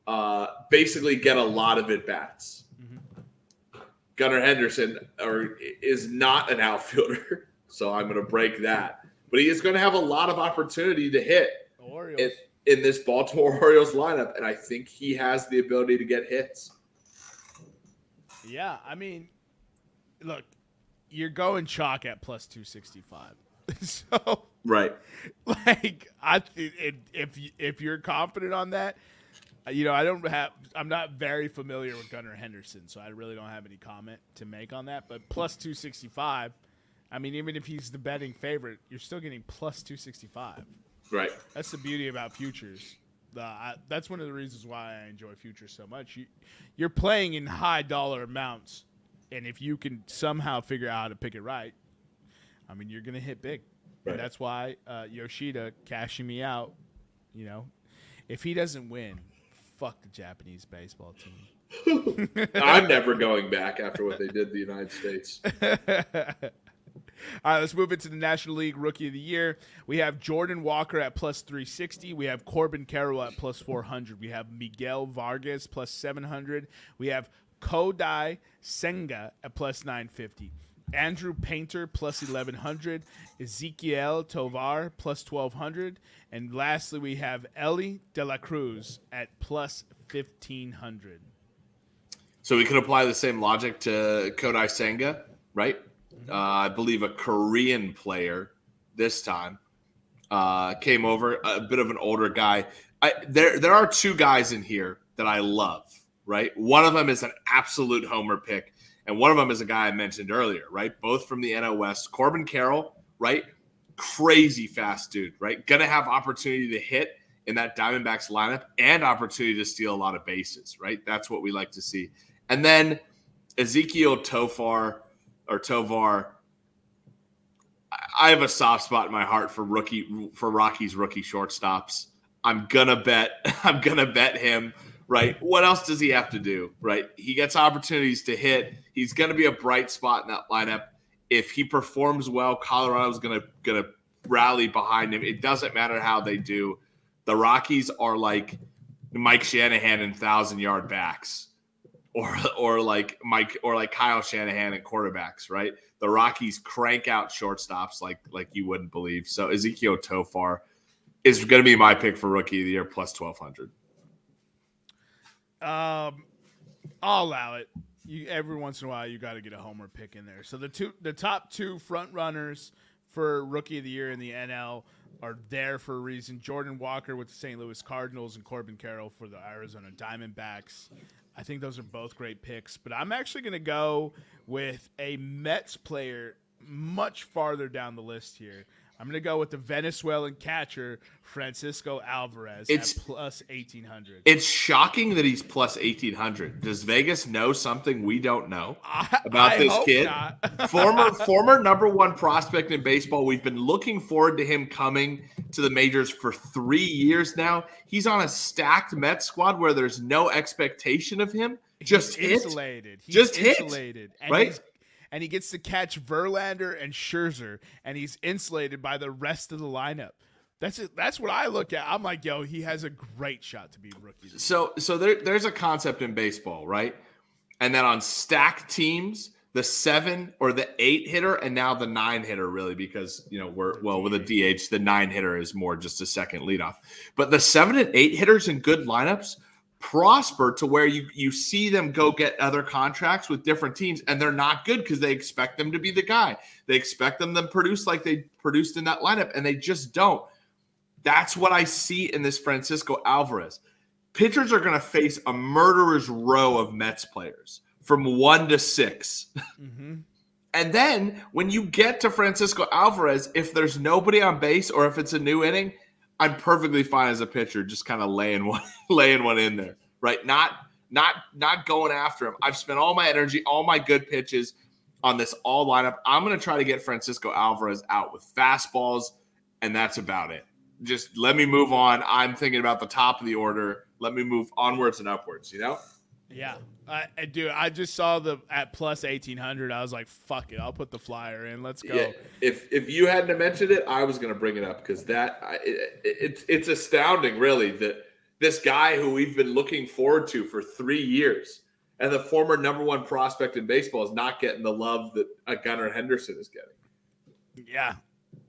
uh, basically get a lot of at bats. Mhm. Gunnar Henderson or is not an outfielder, (laughs) so I'm going to break that. But he is going to have a lot of opportunity to hit in, in this Baltimore (laughs) Orioles lineup, and I think he has the ability to get hits. Yeah, I mean, look, you're going chalk at plus 265. (laughs) so, Right. (laughs) like, I th- if if you- if you're confident on that, you know, I don't have, I'm not very familiar with Gunnar Henderson, so I really don't have any comment to make on that. But plus 265, I mean, even if he's the betting favorite, you're still getting plus 265. Right. That's the beauty about futures. Uh, I, that's one of the reasons why I enjoy futures so much. You, you're playing in high dollar amounts, and if you can somehow figure out how to pick it right, I mean, you're going to hit big. Right. And that's why uh, Yoshida cashing me out. You know, if he doesn't win, fuck the Japanese baseball team. (laughs) I'm never going back after what they did to the United States. (laughs) All right, let's move into the National League Rookie of the Year. We have Jordan Walker at plus 360. We have Corbin Carroll at plus 400. We have Miguel Vargas plus 700. We have Kodai Senga at plus 950. Andrew Painter plus 1100. Ezequiel Tovar plus 1200. And lastly, we have Elly De La Cruz at plus 1500. So we could apply the same logic to Kodai Senga, right? Uh, I believe a Korean player this time uh, came over, a bit of an older guy. I, there, there are two guys in here that I love, right? One of them is an absolute homer pick, and one of them is a guy I mentioned earlier, right? Both from the NL West. Corbin Carroll, right? Crazy fast dude, right? Gonna have opportunity to hit in that Diamondbacks lineup and opportunity to steal a lot of bases, right? That's what we like to see. And then Ezequiel Tofar or Tovar. I- have a soft spot in my heart for rookie for Rockies rookie shortstops. I'm gonna bet. (laughs) I'm gonna bet him. Right. What else does he have to do? Right. He gets opportunities to hit. He's gonna be a bright spot in that lineup. If he performs well, Colorado's gonna gonna rally behind him. It doesn't matter how they do. The Rockies are like Mike Shanahan and thousand yard backs or or like Mike or like Kyle Shanahan and quarterbacks, right? The Rockies crank out shortstops like like you wouldn't believe. So Ezequiel Tofar is going to be my pick for rookie of the year plus twelve hundred. Um, I'll allow it. You every once in a while you got to get a homer pick in there. So the two, the top two front runners for rookie of the year in the NL are there for a reason. Jordan Walker with the St. Louis Cardinals and Corbin Carroll for the Arizona Diamondbacks. I think those are both great picks, but I'm actually going to go with a Mets player much farther down the list here. I'm going to go with the Venezuelan catcher Francisco Alvarez It's- at plus 1800. It's shocking that he's plus eighteen hundred. Does Vegas know something we don't know? About I this hope kid? (laughs) former former number one prospect in baseball. We've been looking forward to him coming to the majors for three years now. He's on a stacked Mets squad where there's no expectation of him. Just He's hit. insulated. He's Just hit, insulated, and right? And he gets to catch Verlander and Scherzer, and he's insulated by the rest of the lineup. That's it. That's what I look at. I'm like, yo, he has a great shot to be rookie. So so there, there's a concept in baseball, right? And then on stacked teams, the seven or the eight hitter, and now the nine hitter, really, because you know we're well with a DH, the nine hitter is more just a second leadoff. But the seven and eight hitters in good lineups prosper to where you you see them go get other contracts with different teams, and they're not good because they expect them to be the guy. They expect them to produce like they produced in that lineup, and they just don't. That's what I see in this Francisco Alvarez pitchers are going to face a murderer's row of Mets players from one to six. hmm (laughs) And then when you get to Francisco Alvarez, if there's nobody on base or if it's a new inning, I'm perfectly fine as a pitcher, just kind of laying (laughs) one, laying one in there, right? Not, not, not going after him. I've spent all my energy, all my good pitches on this all lineup. I'm going to try to get Francisco Alvarez out with fastballs, and that's about it. Just let me move on. I'm thinking about the top of the order. Let me move onwards and upwards. You know. Yeah, I, I do. I just saw the at plus 1800. I was like, fuck it. I'll put the flyer in. Let's go. Yeah, if if you hadn't mentioned it, I was going to bring it up because that I- it, it's it's astounding, really, that this guy who we've been looking forward to for three years and the former number one prospect in baseball is not getting the love that a Gunnar Henderson is getting. Yeah,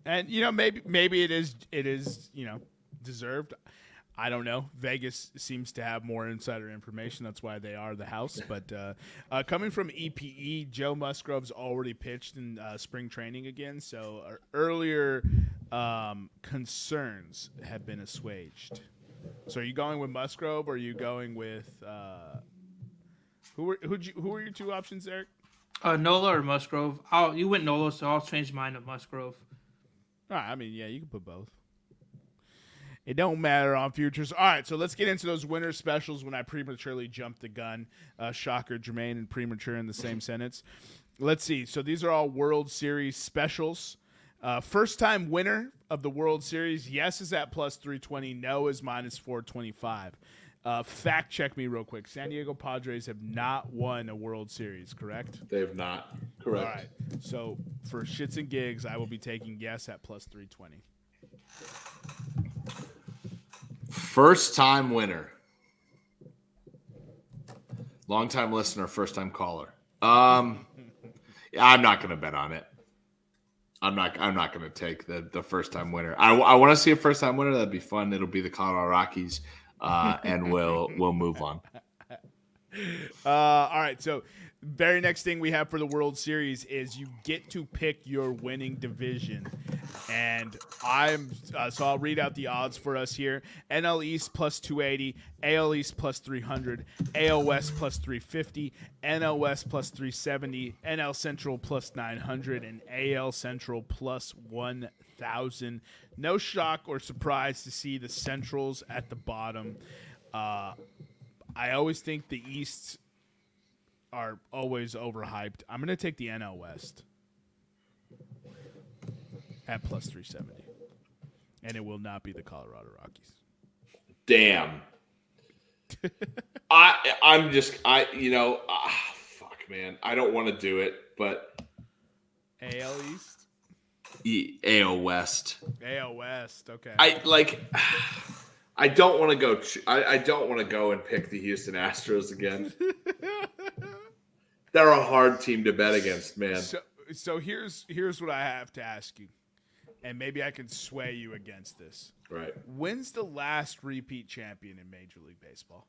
and you know maybe maybe it is it is you know deserved. I don't know. Vegas seems to have more insider information. That's why they are the house. (laughs) But uh, uh, coming from EPE, Joe Musgrove's already pitched in uh, spring training again. So our earlier um, concerns have been assuaged. So are you going with Musgrove or are you going with uh, who were who you, who were your two options, Eric? Uh, Nola or Musgrove? I'll, you went Nola, so I'll change mine to Musgrove. All right, I mean, yeah, you can put both. It don't matter on futures. All right, so let's get into those winter specials when I prematurely jumped the gun. Uh, shocker, Jermaine, and premature in the same (laughs) sentence. Let's see. So these are all World Series specials. Uh, first time winner of the World Series. Yes is at plus 320. No is minus 425. Uh, fact check me real quick. San Diego Padres have not won a World Series, correct? They have not. Correct. All right. So for shits and gigs, I will be taking yes at plus 320. First time winner. Long time listener, first time caller. Um, I'm not going to bet on it. I'm not. I'm not going to take the the first time winner. I, I want to see a first time winner. That'd be fun. It'll be the Colorado Rockies, uh, and we'll we'll move on. (laughs) Uh, all right. So, very next thing we have for the World Series is you get to pick your winning division, and I'm uh, so I'll read out the odds for us here: NL East plus 280, AL East plus 300, AL West plus 350, NL West plus 370, NL Central plus 900, and AL Central plus 1,000. No shock or surprise to see the Centrals at the bottom. Uh, I always think the East are always overhyped. I'm going to take the NL West at plus 370. And it will not be the Colorado Rockies. Damn. (laughs) I I'm just I you know ah, fuck man I don't want to do it but AL East? E- AL West AL West. Okay. I like. (sighs) I don't want to go. I, I don't want to go and pick the Houston Astros again. (laughs) They're a hard team to bet against, man. So, so here's here's what I have to ask you, and maybe I can sway you against this. Right. When's the last repeat champion in Major League Baseball?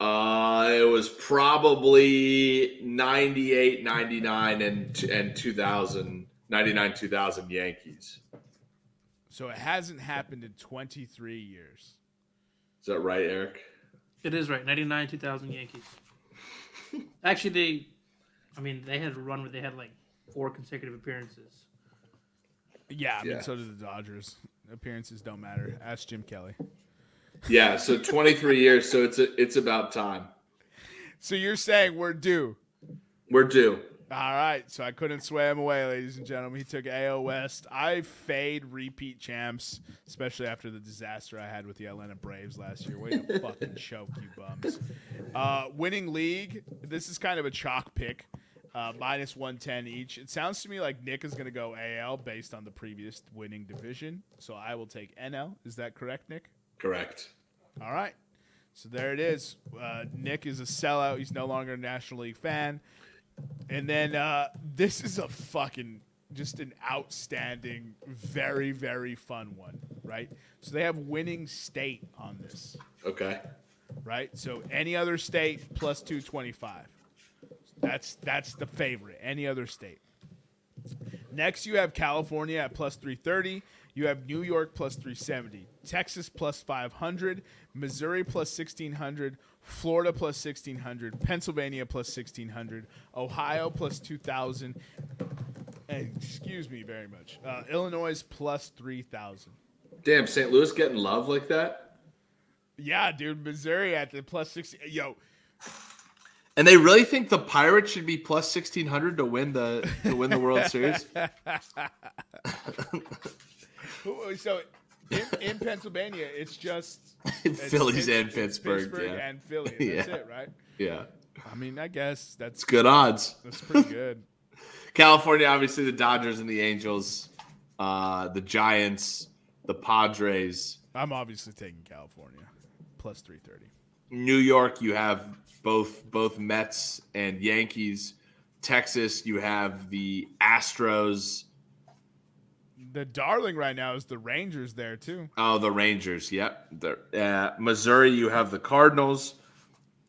Uh, it was probably 98, 99, and, and 2000, 99, 2000 Yankees. So it hasn't happened in 23 years. Is that right, Eric? It is right. 99, 2000 Yankees. (laughs) Actually, they, I mean, they had a run where they had like four consecutive appearances. Yeah, I mean, Yeah. so did the Dodgers. Appearances don't matter. Ask Jim Kelly. Yeah, so 23 years, so it's a, it's about time. So you're saying we're due? We're due. All right, so I couldn't sway him away, ladies and gentlemen. He took AO West. I fade repeat champs, especially after the disaster I had with the Atlanta Braves last year. Way to (laughs) fucking choke, you bums. Uh, winning league. This is kind of a chalk pick. Uh, minus 110 each. It sounds to me like Nick is going to go AL based on the previous winning division. So I will take NL. Is that correct, Nick? Correct. All right. So there it is. Uh, Nick is a sellout. He's no longer a National League fan. And then uh, this is a fucking just an outstanding, very very fun one, right? So they have winning state on this, Okay. right? So any other state plus two twenty five. That's that's the favorite. Any other state. Next, you have California at plus 330. You have New York plus 370. Texas plus 500. Missouri plus 1600. Florida plus 1600. Pennsylvania plus 1600. Ohio plus 2000. Excuse me very much. Uh, Illinois plus 3000. Damn, St. Louis getting love like that? Yeah, dude. Missouri at the plus 60. Yo, And they really think the Pirates should be plus 1600 to win the to win the World Series? (laughs) who- so in, in Pennsylvania, it's just (laughs) it's- Phillies and Pittsburgh, yeah. and Philly. That's Yeah. it, right? Yeah. I mean, I guess that's It's good odds. that's pretty good. (laughs) California, obviously the Dodgers and the Angels, uh, the Giants, the Padres. I'm obviously taking California plus 330. New York, you have both both Mets and Yankees. Texas, you have the Astros. The darling right now is the Rangers there too. Oh, the Rangers. Yep. The, uh, Missouri, you have the Cardinals.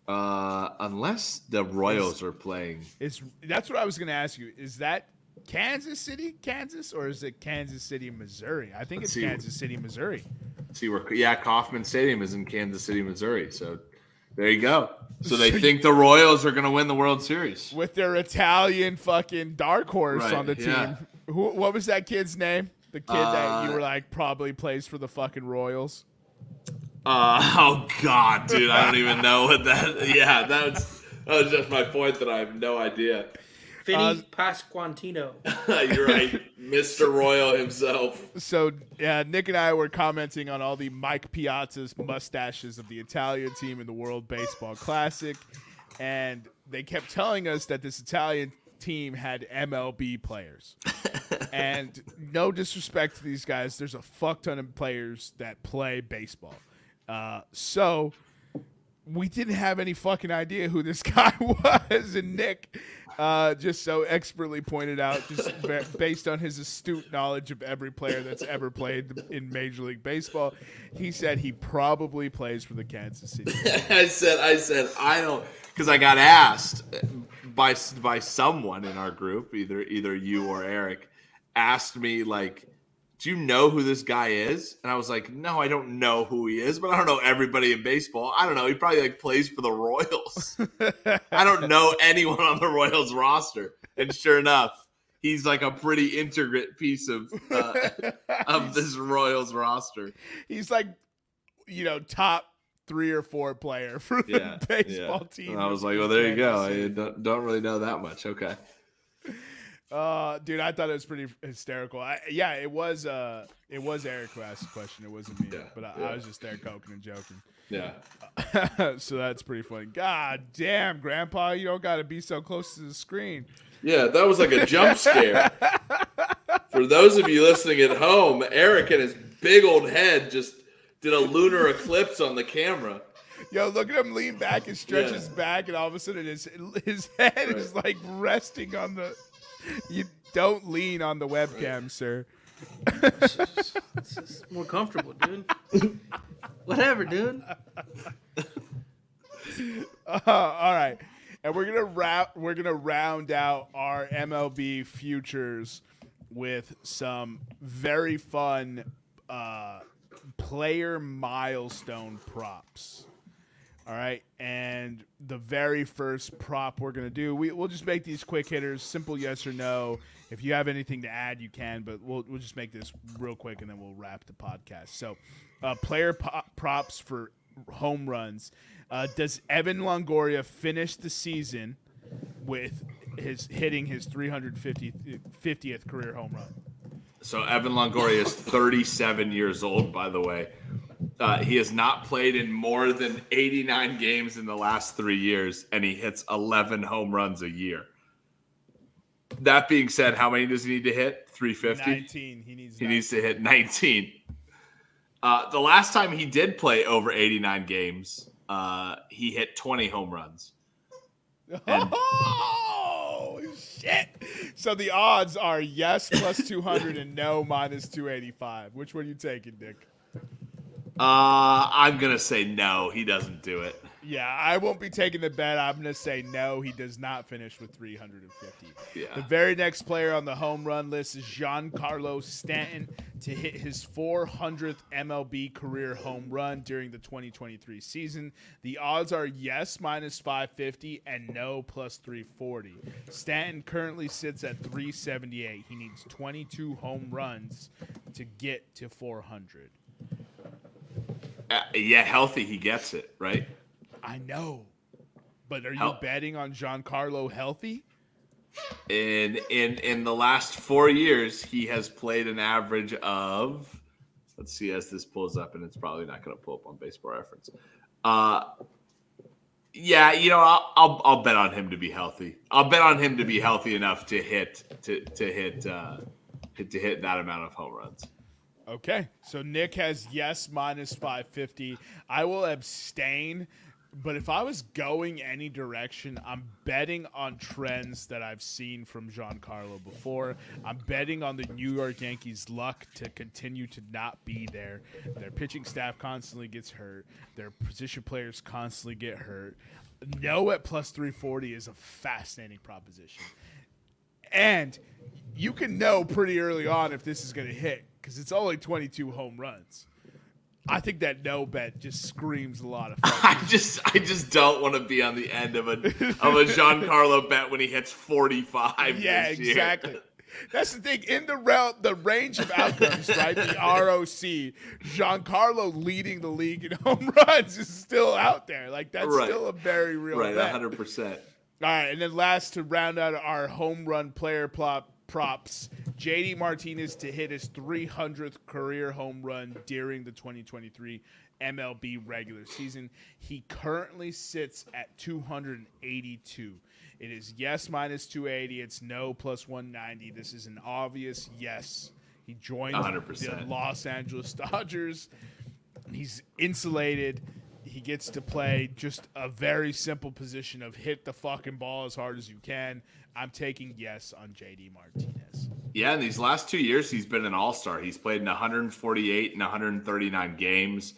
Uh, unless the Royals are playing. Is that's what I was going to ask you. Is that Kansas City, Kansas, or is it Kansas City, Missouri? I think Let's it's see. Kansas City, Missouri. See where? Yeah, Kauffman Stadium is in Kansas City, Missouri. So there you go. So they think the Royals are going to win the World Series. With their Italian fucking dark horse Right, on the team. yeah. Who, what was that kid's name? The kid that you Uh, were like probably plays for the fucking Royals. Uh, oh God, dude, I don't even know what that. Yeah, that's that was just my point that I have no idea. Vinnie Uh, Pasquantino. (laughs) You're right, Mr. Royal himself. So yeah, Nick and I were commenting on all the Mike Piazza's mustaches of the Italian team in the World Baseball Classic, and they kept telling us that this Italian team had MLB players. And no disrespect to these guys, there's a fuck ton of players that play baseball. Uh, so we didn't have any fucking idea who this (laughs) guy was, and Nick uh, just so expertly pointed out, just based on his astute knowledge of every player that's ever played in Major League Baseball, he said he probably plays for the Kansas City. (laughs) I said, I said, I don't, because I got asked by by someone in our group, either either you or Eric, asked me like, "Do you know who this guy is?" And I was like, "No, I don't know who he is, but I don't know everybody in baseball. I don't know. He probably like plays for the Royals. I don't (laughs) know anyone on the Royals roster." And sure enough, he's like a pretty integrate piece of uh, of this (laughs) Royals roster. He's like, you know, top three or four player for the baseball yeah. team. And I was like, well, there you go. I don't, don't really know that much. Okay. Uh, dude, I thought it was pretty hysterical. I, yeah, it was. Uh, it was Eric who asked the question. It wasn't me, Yeah, but I, yeah. I was just there coking and joking. Yeah. (laughs) so that's pretty funny. God damn, Grandpa, you don't got to be so close to the screen. Yeah, that was like a jump (laughs) scare. For those of you listening at home, Eric and his big old head just did a lunar eclipse on the camera. Yo, look at him lean back and stretch Yeah. his back, and all of a sudden his his head is like resting on the. You don't lean on the webcam, sir. It's just more comfortable, dude. Whatever, dude. Uh, all right, and we're gonna wrap. We're gonna round out our MLB futures with some very fun uh, player milestone props. All right, and the very first prop we're gonna do, we, we'll just make these quick hitters, simple yes or no. If you have anything to add, you can, but we'll we'll just make this real quick and then we'll wrap the podcast. So, uh, player props for home runs. Uh, does Evan Longoria finish the season with his hitting his 350th 50th career home run? So Evan Longoria is 37 years old, by the way. Uh, he has not played in more than 89 games in the last three years, and he hits 11 home runs a year. That being said, how many does he need to hit? 350. 19. He needs. He needs to hit 19. Uh, the last time he did play over 89 games, uh, he hit 20 home runs. And- (laughs) Oh shit! So the odds are yes plus 200 and no minus 285. Which one are you taking, Dick? Uh, I'm gonna say no. He doesn't do it. Yeah, I won't be taking the bet. I'm going to say no, he does not finish with 350. Yeah. The very next player on the home run list is Giancarlo Stanton to hit his 400th MLB career home run during the 2023 season. The odds are yes minus 550 and no plus 340. Stanton currently sits at 378. He needs 22 home runs to get to 400. Uh, yeah, healthy, he gets it right. I know. But are you betting on Giancarlo healthy? In in in the last four years, he has played an average of. Let's see as this pulls up, and it's probably not going to pull up on Baseball Reference. Uh, yeah, you know, I'll, I'll I'll bet on him to be healthy. I'll bet on him to be healthy enough to hit to to hit uh, hit to hit that amount of home runs. Okay, so Nick has yes minus 550. I will abstain, but if I was going any direction, I'm betting on trends that I've seen from Giancarlo before. I'm betting on the New York Yankees' luck to continue to not be there. Their pitching staff constantly gets hurt, their position players constantly get hurt. No at plus 340 is a fascinating proposition. And you can know pretty early on if this is going to hit because it's only 22 home runs. I think that no bet just screams a lot of fun. (laughs) I just I just don't want to be on the end of a of a Giancarlo bet when he hits forty five. yeah, exactly. (laughs) That's the thing. In the realm, the range of outcomes, right? The (laughs) ROC, Giancarlo leading the league in home runs is still out there. Like that's Right. still a very real Right, bet. hundred percent. All right, and then last to round out our home run player plot props, JD Martinez to hit his 300th career home run during the 2023 MLB regular season. He currently sits at 282. It is yes minus 280. It's no plus 190. This is an obvious yes. He joined 100%. the Los Angeles Dodgers. He's insulated. He gets to play just a very simple position of hit the fucking ball as hard as you can. I'm taking yes on JD Martinez. Yeah, in these last two years, he's been an all star. He's played in 148 and 139 games.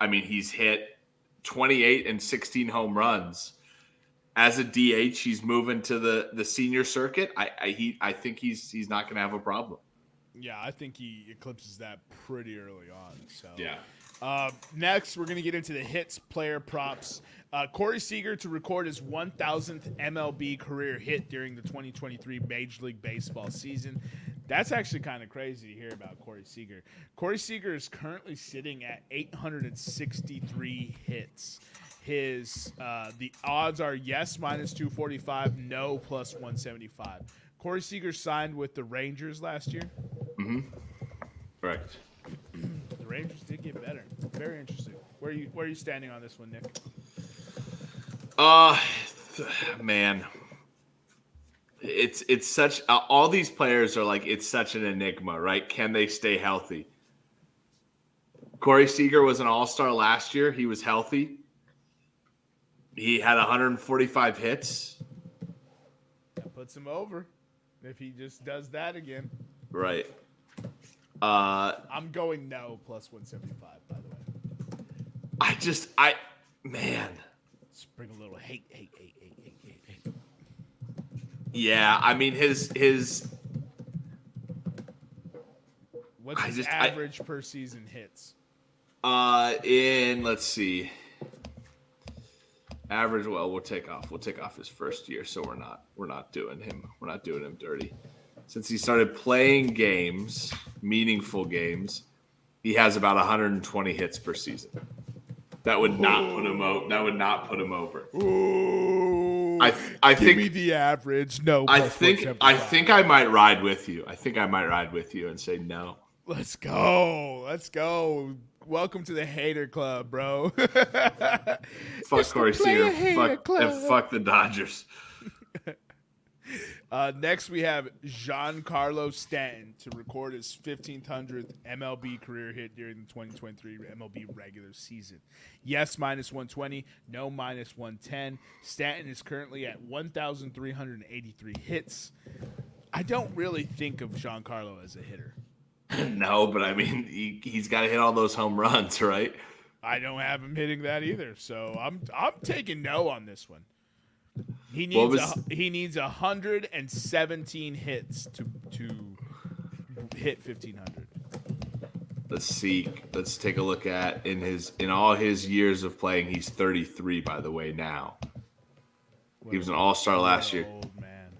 I mean, he's hit 28 and 16 home runs. As a DH, he's moving to the the senior circuit. I I, he, I think he's he's not going to have a problem. Yeah, I think he eclipses that pretty early on. So Yeah. Uh, next, we're going to get into the hits player props. Uh, Corey Seager to record his 1,000th MLB career hit during the 2023 Major League Baseball season. That's actually kind of crazy to hear about Corey Seager. Corey Seager is currently sitting at 863 hits. His uh, the odds are yes minus 245, no plus 175. Corey Seager signed with the Rangers last year. Correct. The Rangers did get better. Very interesting. Where are you where are you standing on this one, Nick? Uh man. It's it's such uh, all these players are like it's such an enigma, right? Can they stay healthy? Corey Seager was an all-star last year. He was healthy. he had 145 hits. That puts him over. If he just does that again, Right. Uh, I'm going no plus 175. By the way, I just, I, man. Spring a little hate, hate, hate, hate, hate, hate, hate. Yeah, I mean his his What's I his just- I- average per season hits? uh in let's see average. Well, we'll take off. We'll take off his first year, so we're not we're not doing him we're not doing him dirty. Since he started playing games, meaningful games, he has about 120 hits per season. That would not put him over. That would not put him over. Ooh, I I give think me the average. No, I think I think I might ride with you. I think I might ride with you and say no. Let's go. Let's go. Welcome to the hater club, bro. Fuck Corey Seager. Fuck club. and fuck the Dodgers. (laughs) Uh, next, we have Giancarlo Stanton to record his 1500th MLB career hit during the 2023 MLB regular season. Yes, minus 120. No, minus 110. Stanton is currently at 1,383 hits. I don't really think of Giancarlo as a hitter. (clears throat) No, but I mean he, he's got to hit all those home runs, (laughs) right? I don't have him hitting that either, so I'm I'm taking no on this one. He needs was- a, he needs 117 hits to to hit 1500. Let's see. Let's take a look at in his in all his years of playing. He's 33, by the way. Now he was an All Star last year. Old man.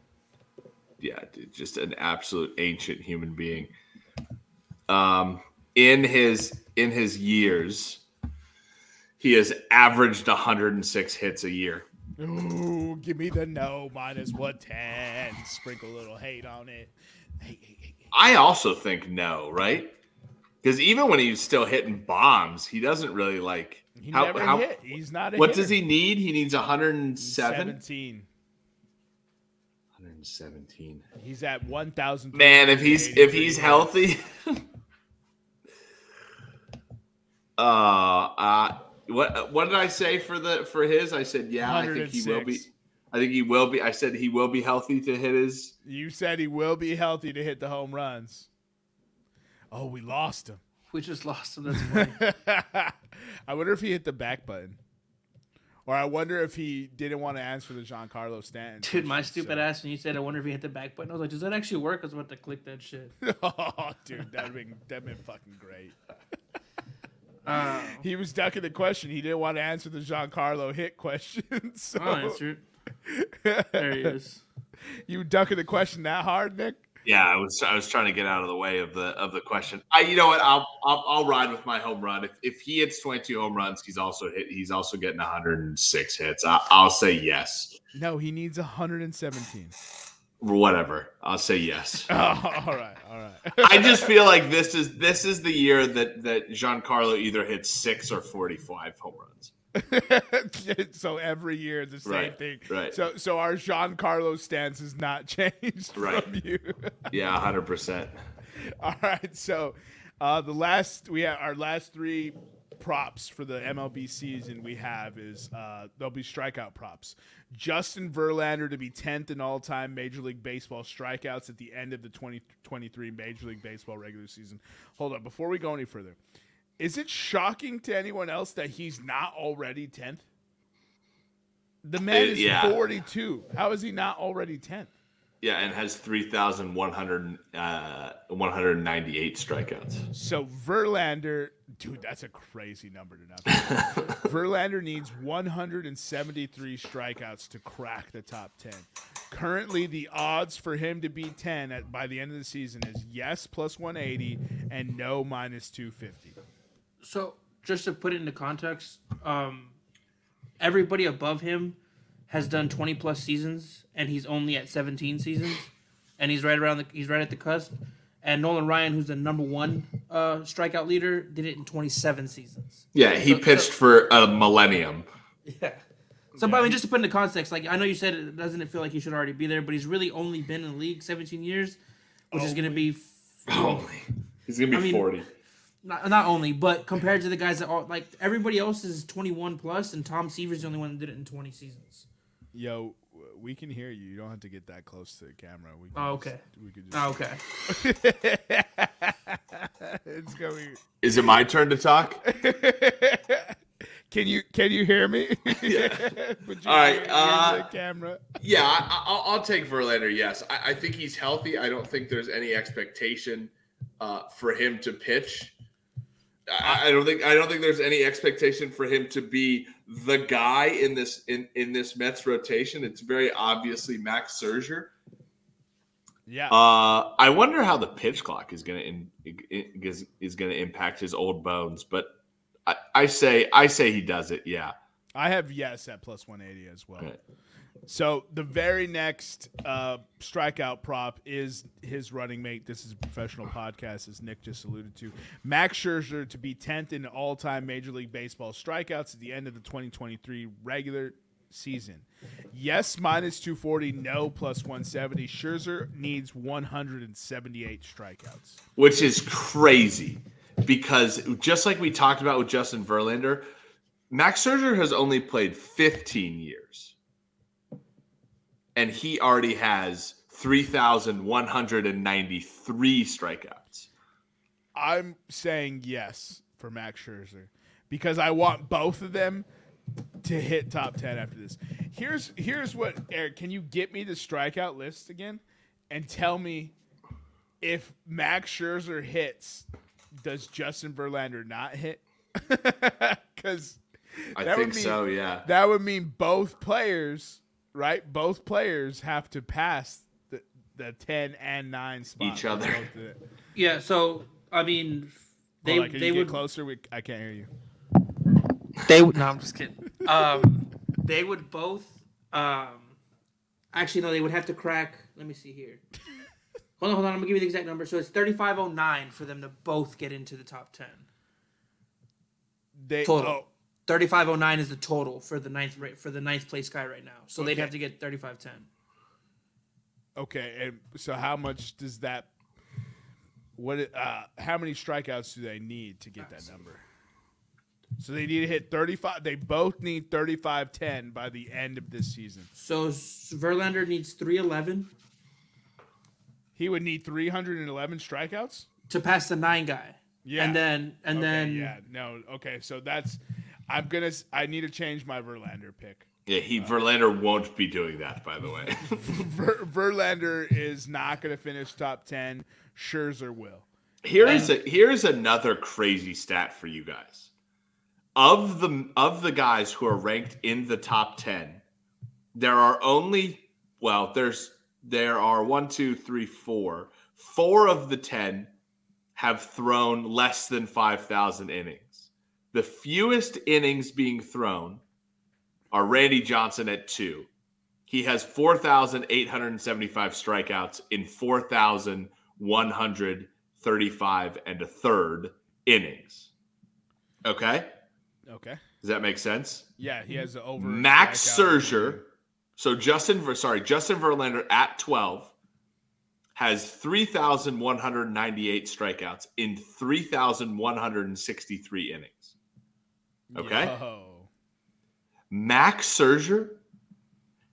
yeah, dude, just an absolute ancient human being. Um, in his in his years, he has averaged 106 hits a year. Ooh, give me the no minus 110. Sprinkle a little hate on it. Hey, hey, hey. I also think no, right? Because even when he's still hitting bombs, he doesn't really like. He how, never how- hit. He's not What hitter. does he need? He needs 107. 17. 117. He's at 1,000. Man, if he's if he's healthy, (laughs) uh, uh, what what did I say for the for his? I said yeah, I think he will be. I think he will be. I said he will be healthy to hit his. You said he will be healthy to hit the home runs. Oh, we lost him. We just lost him. That's funny. (laughs) I wonder if he hit the back button. Or I wonder if he didn't want to answer the Giancarlo Stanton. Dude, my stupid so- ass when you said I wonder if he hit the back button. I was like, does that actually work? I was about to click that shit. (laughs) oh, dude, that'd been that'd been fucking great. (laughs) Uh, He was ducking the question. He didn't want to answer the Giancarlo hit question. (laughs) So I'll answer it. There he is. you ducking the question that hard, Nick? Yeah, I was I was trying to get out of the way of the of the question. I you know what I'll I'll, I'll ride with my home run. If, if he hits 22 home runs, he's also hit. He's also getting 106 hits. I, I'll say yes. No, he needs 117. Whatever. I'll say yes. (laughs) Oh, all right, all right. I just feel like this is this is the year that that Giancarlo either hits six or 45 home runs. (laughs) so every year the same Right, thing. right. So so our Giancarlo stance has not (laughs) changed Right. from you. Yeah, 100. percent (laughs) All right. So uh, the last we have our last three props for the MLB season we have is uh, they'll be strikeout props. Justin Verlander to be 10th in all-time Major League Baseball strikeouts at the end of the 2023 Major League Baseball regular season. Hold on, before we go any further. Is it shocking to anyone else that he's not already 10th? The man is yeah. 42. How is he not already 10th? Yeah, and has 3,100 uh, 198 strikeouts. So Verlander, dude, that's a crazy number to not. (laughs) Verlander needs 173 strikeouts to crack the top 10. Currently, the odds for him to be 10 at, by the end of the season is yes plus 180 and no minus 250. So, just to put it into context, um, everybody above him has done 20 plus seasons, and he's only at 17 seasons, and he's right around the he's right at the cusp. And Nolan Ryan, who's the number one uh, strikeout leader, did it in 27 seasons. Yeah, he So- pitched so- for a millennium. Yeah. So, but I mean, just to put into context, like I know you said, it doesn't it feel like he should already be there? But he's really only been in the league 17 years, which is going to be. f- Holy. He's going to be I mean, 40. not not only, but compared to the guys that all like everybody else is 21 plus, and Tom Seaver's the only one that did it in 20 seasons. Yo, we can hear you. You don't have to get that close to the camera. We can Oh, just- okay. we could Oh, just. okay. (laughs) it's going. Is it my turn to talk? (laughs) can you can you hear me? (laughs) Yeah. Put your All right, ear- ear uh, the camera. Yeah, I, I'll, I'll take Verlander. Yes, I, I think he's healthy. I don't think there's any expectation uh, for him to pitch. I, I don't think I don't think there's any expectation for him to be the guy in this in in this Mets rotation. It's very obviously Max Scherzer. Yeah. Uh, I wonder how the pitch clock is going to in, is, is going to impact his old bones, but I, I say I say he does it. Yeah. I have yes at plus 180 as well. Right. So the very next uh, strikeout prop is his running mate. This is a professional podcast, as Nick just alluded to. Max Scherzer to be 10th in all-time Major League Baseball strikeouts at the end of the 2023 regular season. Yes, minus 240. No, plus 170. Scherzer needs 178 strikeouts. which is crazy because just like we talked about with Justin Verlander, Max Scherzer has only played 15 years, and he already has 3,193 strikeouts. I'm saying yes for Max Scherzer because I want both of them to hit top 10 after this. Here's here's what Eric, can you get me the strikeout list again and tell me if Max Scherzer hits, does Justin Verlander not hit? (laughs) Cuz I think be- so. Yeah. that would mean both players, right? Both players have to pass the the 10 and 9 spot. Each other. (laughs) Yeah. So I mean, they Hold on, can they you get would closer. We, I can't hear you. they would no, I'm just kidding. (laughs) Um, they would both. Um, actually, no, they would have to crack. Let me see here. (laughs) Hold on, hold on. I'm gonna give you the exact number. So it's 3509 for them to both get into the top 10. They Total. oh, 3509 is the total for the ninth for the ninth place guy right now. So they'd have to get 3510. Okay, and so how much does that? What? Uh, how many strikeouts do they need to get that number? So they need to hit thirty-five. They both need 35-10 by the end of this season. So Verlander needs 311 He would need three hundred and eleven strikeouts. to pass the nine guy. Yeah, And then and Okay, then yeah, no, okay. So that's. I'm gonna. I need to change my Verlander pick. Yeah. He uh, Verlander won't be doing that, by the way. (laughs) Ver, Verlander is not gonna finish top ten. Scherzer will. Here is a here's another crazy stat for you guys. Of the of the guys who are ranked in the top ten, there are only well, there's there are one, two, three, four. Four of the ten have thrown less than five thousand innings. The fewest innings being thrown are Randy Johnson at two. He has 4,875 strikeouts in 4,135 and a third innings. Okay? Okay. Does that make sense? Yeah, he has over. Max Scherzer. So Justin, sorry, Justin Verlander at 12 has 3,198 strikeouts in 3,163 innings. Okay. Yo. Max Scherzer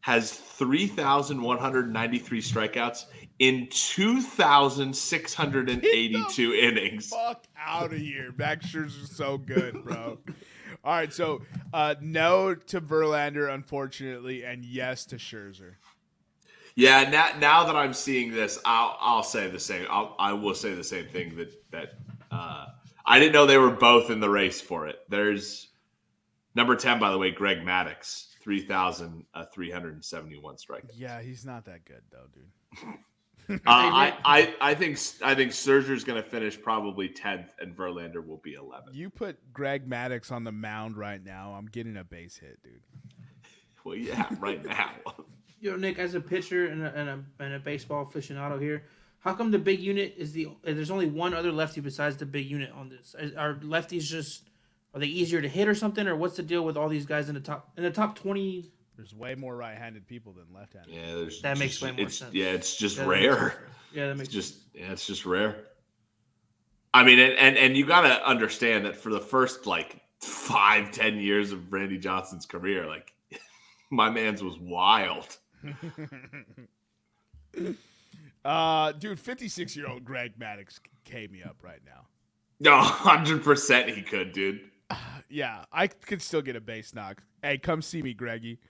has 3,193 strikeouts in 2,682 innings. fuck out of here. Max Scherzer's so good, bro. All right, so uh, no to Verlander, unfortunately, and yes to Scherzer. Yeah, now, now that I'm seeing this, I'll I'll say the same. I'll, I will say the same thing that that uh, I didn't know they were both in the race for it. There's number ten, by the way, Greg Maddux, three thousand three hundred seventy-one strikeouts. Yeah, he's not that good though, dude. (laughs) Uh, I, I I think I think Scherzer's going to finish probably tenth, and Verlander will be eleventh. You put Greg Maddux on the mound right now, I'm getting a base hit, dude. (laughs) Well, yeah, right now. (laughs) you know, Nick, as a pitcher and a, and a, and a baseball aficionado here, how come the big unit is the? There's only one other lefty besides the big unit on this. Is- Are lefties just? Are they easier to hit or something, or what's the deal with all these guys in the top in the top twenty? There's way more right-handed people than left-handed. Yeah, there's That makes way more it's, sense. Yeah, it's just Yeah, that rare. Yeah, that makes It's just yeah, it's just rare. I mean, and, and and you got to understand that for the first like five, ten years of Randy Johnson's career, like (laughs) my man's was wild. (laughs) uh, dude, 56 year old Greg Maddux K me up right now. No, hundred percent he could, dude. (sighs) Yeah, I could still get a base knock. Hey, come see me, Greggy. (laughs)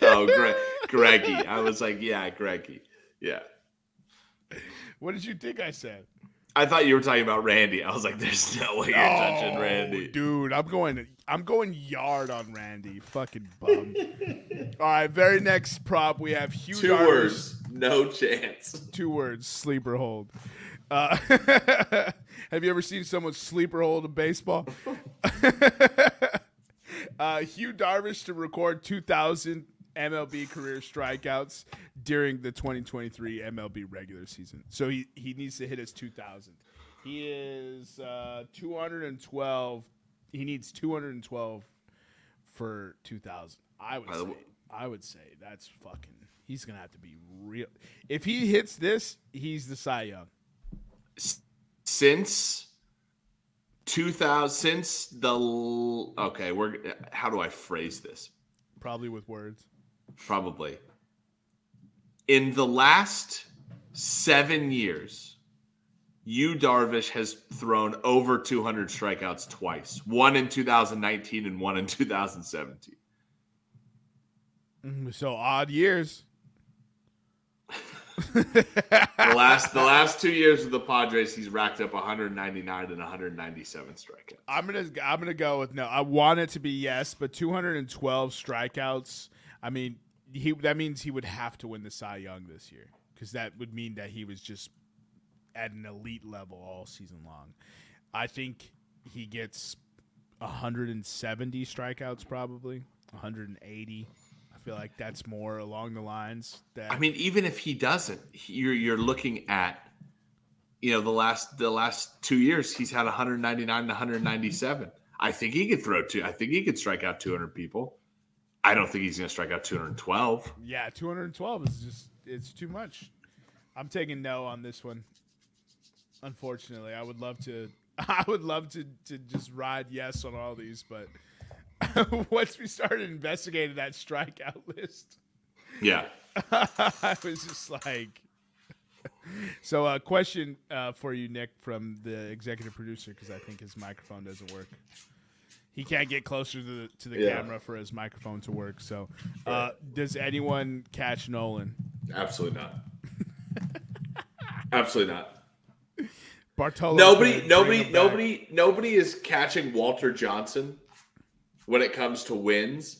Oh, Gre- Greggy. I was like, yeah, Greggy. Yeah. What did you think I said? I thought you were talking about Randy. I was like, there's no way you're touching Oh, Randy. Dude, I'm going I'm going yard on Randy. Fucking bum. (laughs) All right, very next prop we have Yu Two Darvish. words, no chance. Two words, sleeper hold. Uh, (laughs) have you ever seen someone sleeper hold a baseball? (laughs) uh, Yu Darvish to record 2,000 MLB career strikeouts during the 2023 MLB regular season. So he, he needs to hit his 2,000. He is uh, 212. He needs 212 for 2,000. I would say. I would say that's fucking. He's gonna have to be real. If he hits this, he's the Cy Young. Since 2000, since the okay, we're how do I phrase this? Probably with words. Probably in the last seven years, Yu Darvish has thrown over 200 strikeouts twice. One in 2019 and one in 2017. Mm, So odd years. (laughs) The last the (laughs) last two years of the Padres, he's racked up 199 and 197 strikeouts. I'm gonna I'm gonna go with no. I want it to be yes, but 212 strikeouts. I mean, he that means he would have to win the Cy Young this year because that would mean that he was just at an elite level all season long. I think he gets 170 strikeouts, probably 180. I feel like that's more along the lines that I mean, even if he doesn't, you're you're looking at, you know, the last the last two years he's had 199 and 197. I think he could throw two. I think he could strike out 200 people. I don't think he's going to strike out 212. (laughs) Yeah, 212 is just it's too much. I'm taking no on this one. Unfortunately, I would love to (laughs) I would love to to just ride yes on all these, but (laughs) once we started investigating that strikeout list, Yeah. I was just like So a uh, question uh, for you Nick from the executive producer because I think his microphone doesn't work. He can't get closer to the to the Yeah. camera for his microphone to work. So, uh, does anyone catch Nolan? Absolutely not. Absolutely not. Bartolo. Nobody, nobody, nobody, nobody is catching Walter Johnson when it comes to wins.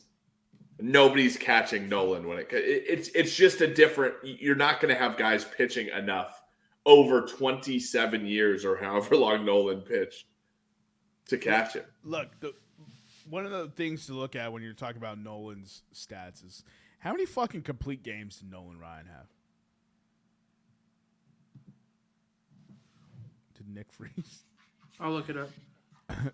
Nobody's catching Nolan when it, it it's it's just a different. You're not going to have guys pitching enough over 27 years or however long Nolan pitched to catch him. Look, the, one of the things to look at when you're talking about Nolan's stats is how many fucking complete games did Nolan Ryan have? Did Nick freeze? I'll look it up. (laughs)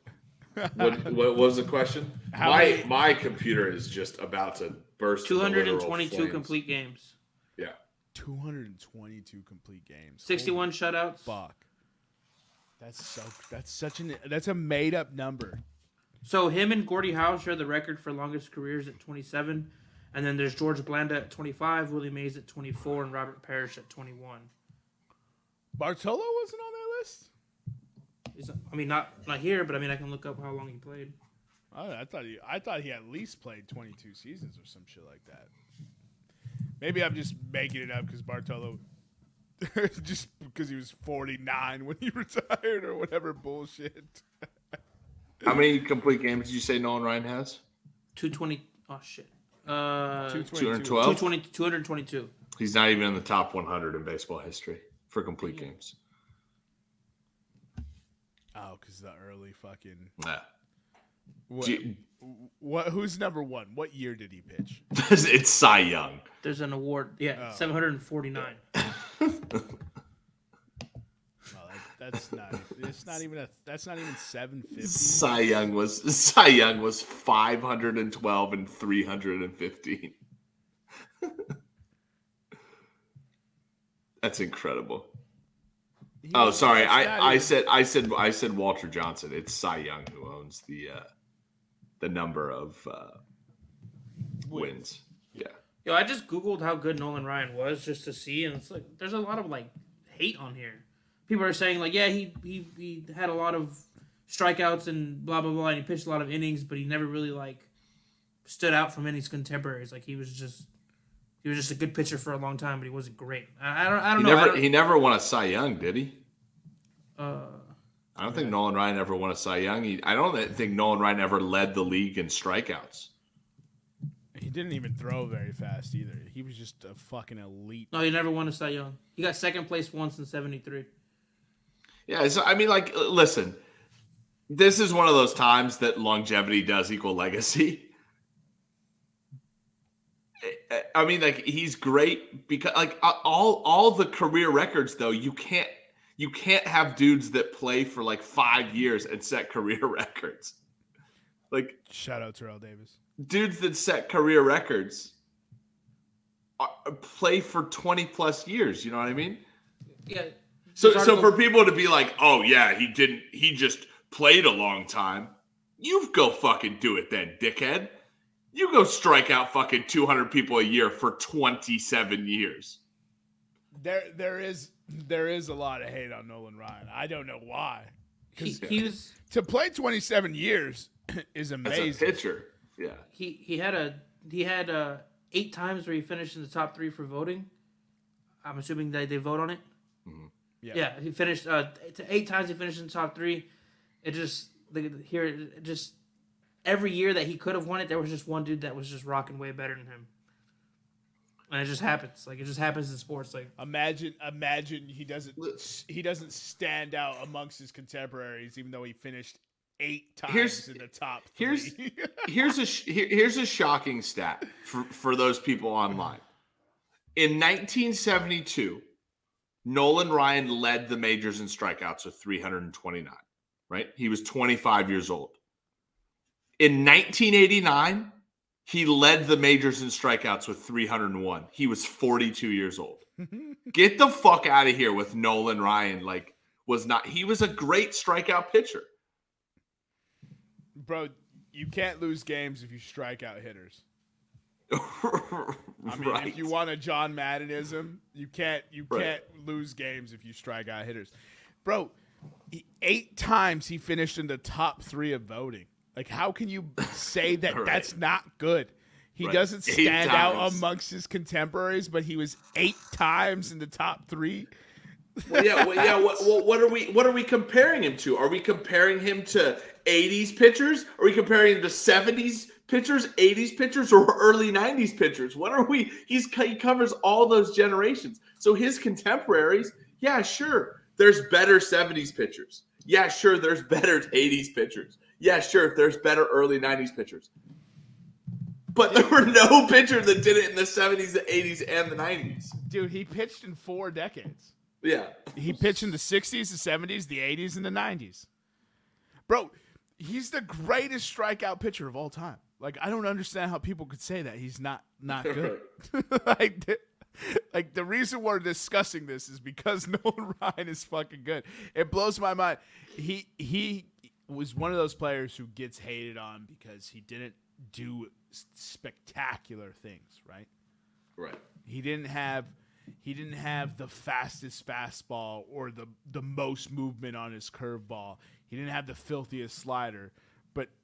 What, what was the question? How my many- my computer is just about to burst. 222 complete games. Yeah, 222 complete games. 61 shutouts. Holy fuck. That's so. That's such an. That's a made up number. So him and Gordie Howe share the record for longest careers at 27. And then there's George Blanda at 25, Willie Mays at 24, and Robert Parish at 21. Bartolo wasn't on that list. Is- I mean, not not here, but I mean, I can look up how long he played. Oh, I thought he. I thought he at least played 22 seasons or some shit like that. Maybe I'm just making it up because Bartolo, (laughs) just because he was 49 when he (laughs) retired or whatever bullshit. (laughs) how many complete games did you say Nolan Ryan has? 220. Oh, shit. Uh, 212? 220, 222. He's not even in the top 100 in baseball history for complete games. Oh, because the early fucking. Yeah. What, Do what? Who's number one? What year did he pitch? (laughs) it's Cy Young. There's an award. Yeah, Oh. 749. (laughs) That, that's not. It's not even a. That's not even 750. Cy Young was Cy Young was 512 and 315. (laughs) That's incredible. he Oh, sorry. I, I even- said I said I said Walter Johnson. It's Cy Young who owns the uh, the number of uh, wins. Yeah. Yo, I just googled how good Nolan Ryan was just to see, and it's like there's a lot of like hate on here. People are saying like, yeah, he he, he had a lot of strikeouts and blah blah blah, and he pitched a lot of innings, but he never really like stood out from any of his contemporaries. Like he was just he was just a good pitcher for a long time, but he wasn't great. I, I don't I don't He know. I never don't- he never won a Cy Young, did he? uh, I don't think Nolan Ryan ever won a Cy Young. He, I don't think Nolan Ryan ever led the league in strikeouts. He didn't even throw very fast either. He was just a fucking elite. no, he never won a Cy Young. He got second place once in '73. Yeah, so I mean, like, uh, listen, this is one of those times that longevity does equal legacy. (laughs) I- I mean, like, he's great because, like, uh, all all the career records though, you can't you can't have dudes that play for like five years and set (laughs) career records. Like Shout out Terrell Davis. dudes that set career records are, play for twenty plus years. You know what I mean? Yeah. So, This so article- for people to be like, "Oh yeah, he didn't. He just played a long time." You go fucking do it then, dickhead. You go strike out fucking two hundred people a year for twenty seven years. There, there is, there is a lot of hate on Nolan Ryan. I don't know why. he, he was (laughs) To play 27 years (clears throat) is As a amazing. pitcher, yeah. he he had a he had uh eight times where he finished in the top three for voting. I'm assuming that they vote on it. Yeah. Yeah, he finished uh eight times he finished in the top three. It just the, here it just every year that he could have won it, there was just one dude that was just rocking way better than him. And it just happens. Like it just happens in sports. Like Imagine, imagine he doesn't, he doesn't stand out amongst his contemporaries, even though he finished eight times Here's- in the top. here's- three. (laughs) here's a sh- here's a shocking stat for for those people online. In 1972, Nolan Ryan led the majors in strikeouts with 329. Right, he was 25 years old. In 1989, he led the majors in strikeouts with 301. He was 42 years old. (laughs) Get the fuck out of here with Nolan Ryan. Like, was not he was a great strikeout pitcher. bro, you can't lose games if you strike out hitters. (laughs) I mean, right. if you want a John Maddenism, you can't you Right. can't lose games if you strike out hitters, bro. Eight times he finished in the top three of voting. Like, how can you say (laughs) that Right. that's not good? He Right. doesn't stand out amongst his contemporaries, but he was eight times in the top three. Well, yeah, well, yeah. What, what, what are we? What are we comparing him to? Are we comparing him to '80s pitchers? Are we comparing him to '70s pitchers, '80s pitchers, or early '90s pitchers? What are we? He's he covers all those generations. So his contemporaries, yeah, sure. There's better '70s pitchers. Yeah, sure. There's better '80s pitchers. Yeah, sure. There's better early '90s pitchers. But there were no (laughs) pitchers that did it in the '70s, the '80s, and the '90s. Dude, he pitched in four decades. Yeah. He pitched in the 60s, the 70s, the 80s, and the 90s. Bro, he's the greatest strikeout pitcher of all time. Like I don't understand how people could say that he's not not (laughs) good. (laughs) like, the, like the reason we're discussing this is because (laughs) Nolan Ryan is fucking good. It blows my mind. He he was one of those players who gets hated on because he didn't do spectacular things, right? Right. He didn't have he didn't have the fastest fastball or the the most movement on his curveball. He didn't have the filthiest slider.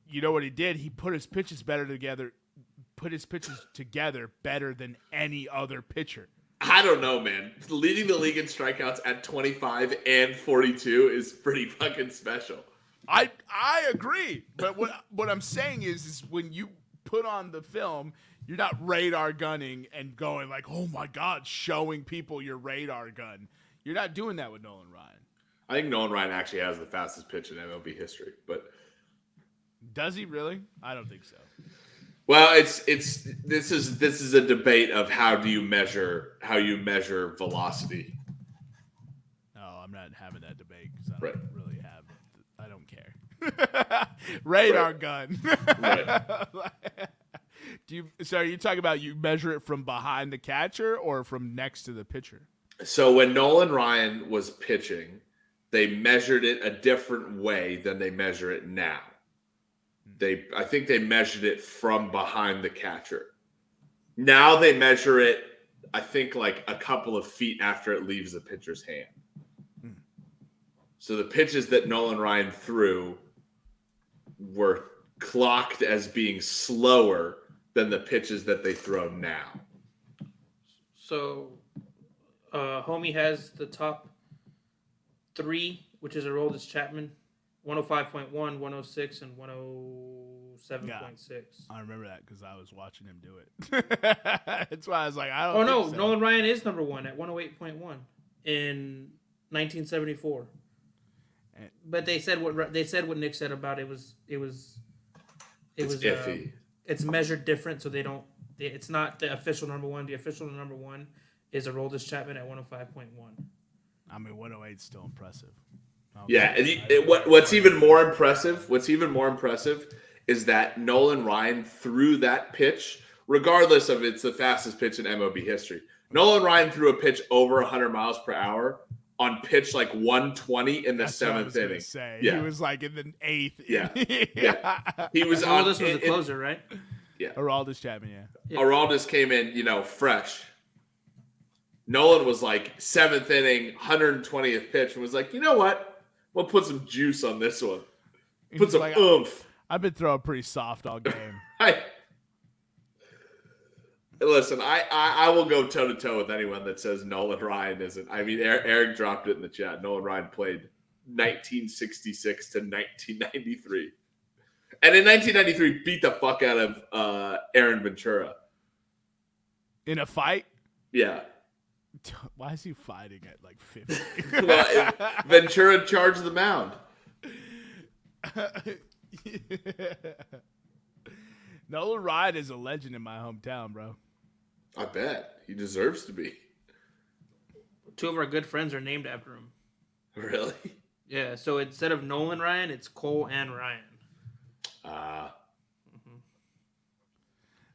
You know what he did? He put his pitches better together put his pitches together better than any other pitcher. I don't know, man. Leading the league in strikeouts at 25 and 42 is pretty fucking special. I I agree. But what what I'm saying is is when you put on the film, you're not radar gunning and going like, "Oh my god, showing people your radar gun." You're not doing that with Nolan Ryan. I think Nolan Ryan actually has the fastest pitch in MLB history, but Does he really? I don't think so. well, it's it's this is this is a debate of how do you measure how you measure velocity. No, I'm not having that debate because I don't really have. I don't care. (laughs) Radar Right. gun. Right. (laughs) Do you? So are you talking about you measure it from behind the catcher or from next to the pitcher? So when Nolan Ryan was pitching, they measured it a different way than they measure it now. They I think they measured it from behind the catcher. Now they measure it I think like a couple of feet after it leaves the pitcher's hand. Hmm. So the pitches that Nolan Ryan threw were clocked as being slower than the pitches that they throw now. So, uh, Homie has the top three, which is Aroldis Chapman, 105.1, 106, and 107.6. I remember that because I was watching him do it. (laughs) That's why I was like, I don't. Oh, no. so. Nolan Ryan is number one at 108.1 in 1974. And- But they said what they said what Nick said about it was it was it It's was iffy. uh, it's measured different, so they don't. It's not the official number one. The official number one is Aroldis Chapman at 105.1. I mean, 108 is still impressive. I'll- Yeah, and I- you- it, what, what's even more impressive, what's even more impressive is that Nolan Ryan threw that pitch, regardless of it's the fastest pitch in MLB history. Nolan Ryan threw a pitch over 100 miles per hour on pitch like 120 in the That's what I seventh was inning. Say. Yeah. He was like in the eighth. Yeah. (laughs) yeah. He was on. Aroldis was it- the it- closer, right? Aroldis Chapman, yeah. Yeah. Aroldis came in, you know, fresh. Nolan was like seventh inning, 120th pitch, and was like, you know what? We'll put some juice on this one. Put some like, oomph. I've been throwing pretty soft all game. (laughs) I listen. I, I I will go toe to toe with anyone that says Nolan Ryan isn't. I mean, Eric, Eric dropped it in the chat. Nolan Ryan played 1966 to 1993, and in 1993 beat the fuck out of uh, Aaron Ventura. In a fight? Yeah, (laughs) Why is he fighting at like 50? (laughs) well, Ventura charged the mound. (laughs) Nolan Ryan is a legend in my hometown, bro. I bet he deserves to be. Two of our good friends are named after him. Really? Yeah, so instead of Nolan Ryan, it's Cole and Ryan. Uh,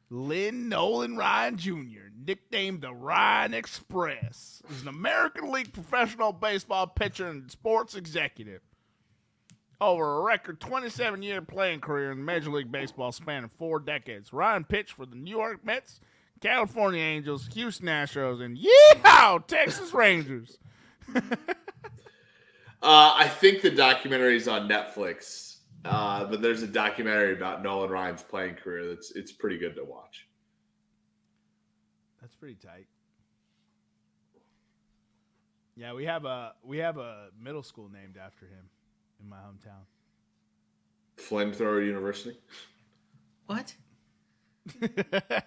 Lynn Nolan Ryan Jr., nicknamed the Ryan Express, is an American League professional baseball pitcher and sports executive. Over a record 27 year playing career in Major League Baseball spanning four decades, Ryan pitched for the New York Mets, California Angels, Houston Astros, and yeehaw, Texas Rangers. (laughs) Uh, I think the documentary is on Netflix, uh, but there's a documentary about Nolan Ryan's playing career that's it's pretty good to watch. That's pretty tight. Yeah, we have a we have a middle school named after him in my hometown. Flamethrower University. What? (laughs)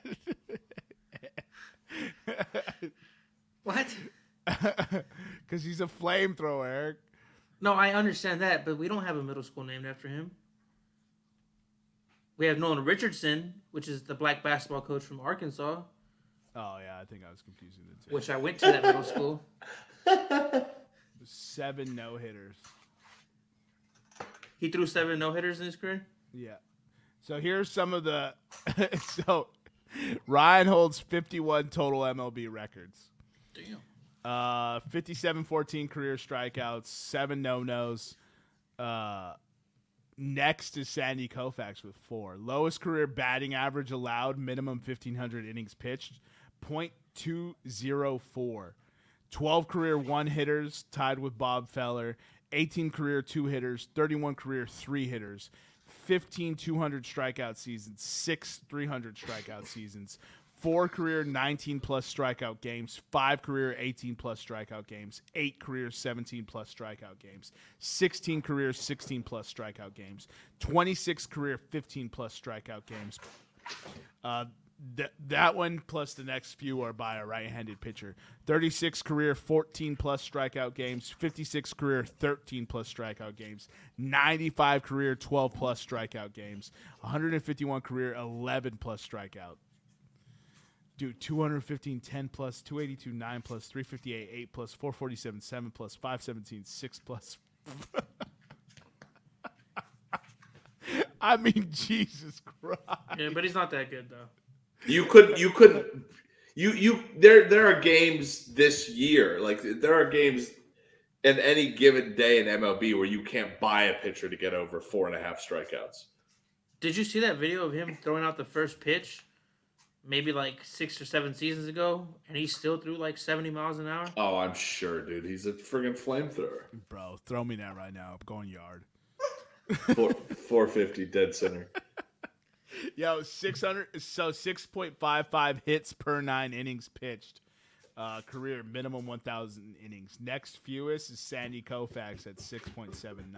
What? (laughs) Because he's a flamethrower, Eric. No, I understand that, but we don't have a middle school named after him. We have Nolan Richardson, which is the black basketball coach from Arkansas, Oh yeah, I think I was confusing the two. which I went to that middle school. (laughs) Seven no hitters. He threw seven no hitters in his career. Yeah. So here's some of the. (laughs) so Ryan holds 51 total MLB records. Damn. Uh, 57 14 career strikeouts, seven no nos. Uh, next is Sandy Koufax with four. Lowest career batting average allowed, minimum 1,500 innings pitched, 0.204. 12 career one hitters, tied with Bob Feller. 18 career two hitters, 31 career three hitters. 15 200 strikeout seasons, six 300 strikeout seasons, four career 19 plus strikeout games, five career 18 plus strikeout games, eight career 17 plus strikeout games, 16 career 16 plus strikeout games, 26 career 15 plus strikeout games. Uh, th- that one plus the next few are by a right-handed pitcher. 36 career 14 plus strikeout games, 56 career 13 plus strikeout games, 95 career 12 plus strikeout games, 151 career 11 plus strikeout. Dude, 215 10 plus, 282 9 plus, 358 8 plus, 447 7 plus, 517 6 plus. (laughs) I mean, Jesus Christ. Yeah, but he's not that good though. You could you could you you there there are games this year like there are games in any given day in MLB where you can't buy a pitcher to get over four and a half strikeouts. Did you see that video of him throwing out the first pitch? Maybe like six or seven seasons ago, and he still threw like seventy miles an hour. Oh, I'm sure, dude. He's a friggin' flamethrower. Bro, throw me that right now. I'm going yard. Four, (laughs) 450 dead center. Yo, 600, so 6.55 hits per nine innings pitched. Uh, career minimum 1,000 innings. Next fewest is Sandy Koufax at 6.79.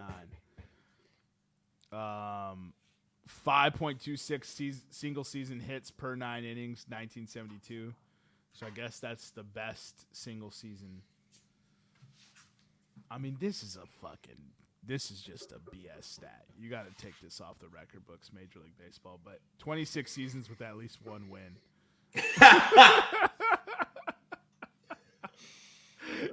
Um, 5.26 seas single season hits per nine innings, 1972. So I guess that's the best single season. I mean, this is a fucking. This is just a BS stat. You got to take this off the record books, Major League Baseball. But 26 seasons with at least one win. (laughs)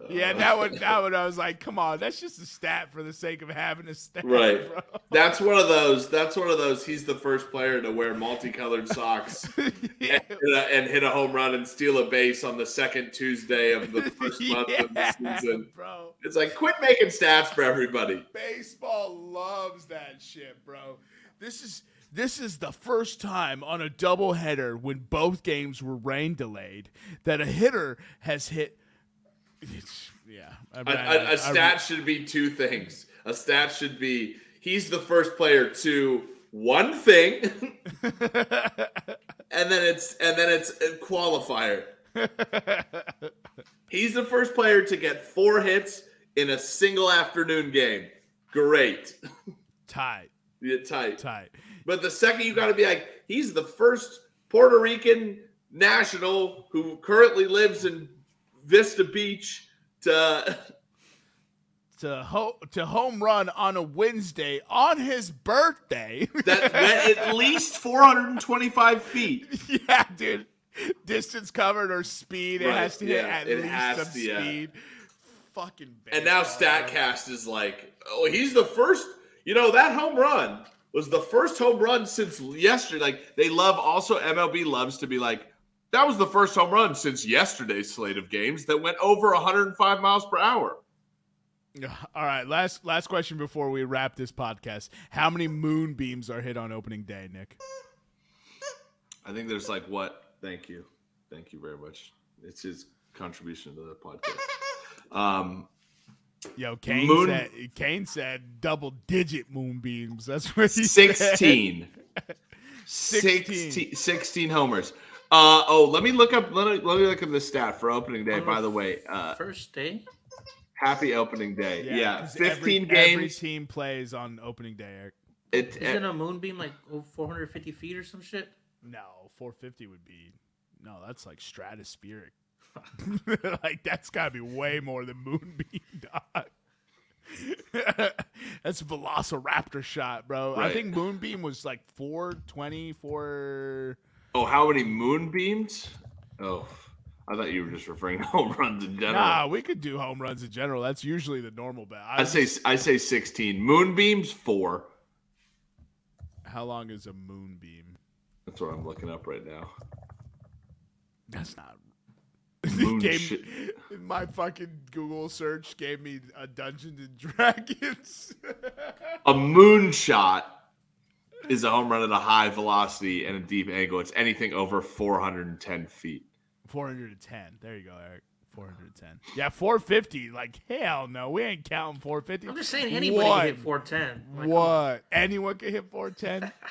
yeah, that one. That one. I was like, come on, that's just a stat for the sake of having a stat, Right. bro. That's one of those. That's one of those. He's the first player to wear multicolored socks (laughs) yeah, and, hit a, and hit a home run and steal a base on the second Tuesday of the (laughs) first month of the season. bro. It's like quit making stats for everybody. Baseball loves that shit, bro. This is this is the first time on a doubleheader when both games were rain delayed that a hitter has hit. It's, yeah, I, A, I- a, I- a stat should be two things. A stat should be he's the first player to one thing, (laughs) and then it's and then it's a qualifier. (laughs) He's the first player to get four hits in a single afternoon game. Great, tight, (laughs) yeah, tight. tight. But the second you got to be like, he's the first Puerto Rican national who currently lives in Vista Beach to To ho- to home run on a Wednesday on his birthday. (laughs) that went at (laughs) least 425 feet. yeah, dude. Distance covered or speed. It has to hit at it least some to, yeah. speed. Fucking. And now. StatCast is like, oh, he's the first. You know that home run was the first home run since yesterday. Like they love. Also, MLB loves to be like, that was the first home run since yesterday's slate of games that went over 105 miles per hour. All right, last last question before we wrap this podcast. How many moonbeams are hit on opening day, Nick? I think there's like what? Thank you, thank you very much. It's his contribution to the podcast. Um, Yo, Kane Moon- said Kane said double digit moonbeams. That's what he said. 16. (laughs) 16. 16. 16 homers. Uh, oh, let me look up. Let me, let me look up the stat for opening day. On By the the way, uh, First day. happy opening day. Yeah, 15 every, games. Every team plays on opening day. Eric. it, Isn't a moonbeam like oh, 450 feet or some shit? No, 450 would be. No, that's like stratospheric. (laughs) (laughs) like that's got to be way more than moonbeam, (laughs) dog. that's a Velociraptor shot, bro. I think moonbeam was like 420, 4. Oh, how many moonbeams? Oh, I thought you were just referring to (laughs) home runs in general. Nah, we could do home runs in general. That's usually the normal bet. I say I say 16 moonbeams. Four. how long is a moonbeam? That's what I'm looking up right now. That's not. (laughs) Gave- shit. (laughs) my fucking Google search gave me a Dungeons and Dragons. A moonshot is a home run at a high velocity and a deep angle. It's anything over 410 feet. 410. There you go, Eric. 410. Yeah, 450. Like, hell no. We ain't counting 450. I'm just saying anybody What? can hit 410. Like, what? Anyone can hit 410? (laughs)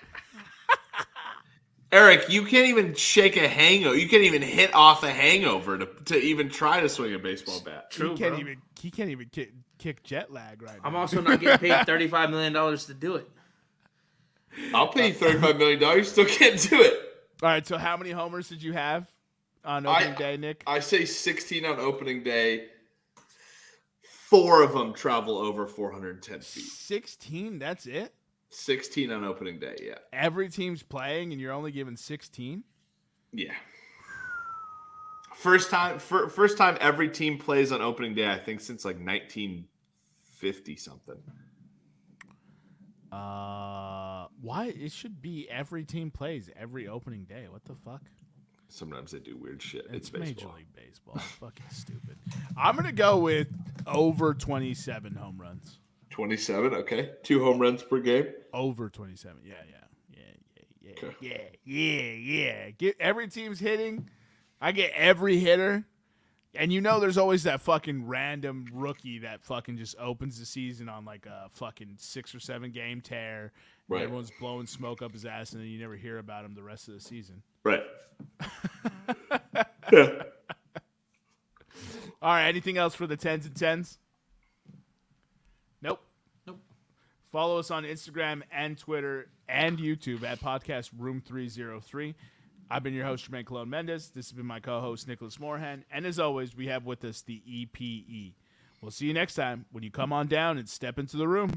Eric, you can't even shake a hangover. You can't even hit off a hangover to, to even try to swing a baseball bat. True, he can't bro. even he can't even kick, kick jet lag right now. I'm also not getting paid (laughs) 35 million dollars to do it. I'll pay you $35 million. You still can't do it. All right, so how many homers did you have on I- opening day, Nick? I say 16 on opening day. Four of them travel over 410 feet. 16, that's it? 16 on opening day. Yeah. Every team's playing and you're only given 16? Yeah. First time, fir- first time every team plays on opening day. I think since like 1950 something. Uh, why? It should be every team plays every opening day. What the fuck? Sometimes they do weird shit. It's, It's, baseball. Major League Baseball. Fucking stupid. I'm gonna go with over 27 home runs. 27. Okay, two home runs per game. Over 27. Yeah, yeah, yeah, yeah, yeah, Okay. yeah, yeah, yeah. Get every team's hitting. I get every hitter. And you know, there's always that fucking random rookie that fucking just opens the season on like a fucking six or seven game tear. Right. Everyone's blowing smoke up his ass, and then you never hear about him the rest of the season. Right. (laughs) yeah. All right. Anything else for the tens and tens? Nope. Nope. Follow us on Instagram and Twitter and YouTube at Podcast Room 303. I've been your host, Jermaine Colon Mendez. This has been my co host, Nicholas Moorhan. And as always, we have with us the EPE. We'll see you next time when you come on down and step into the room.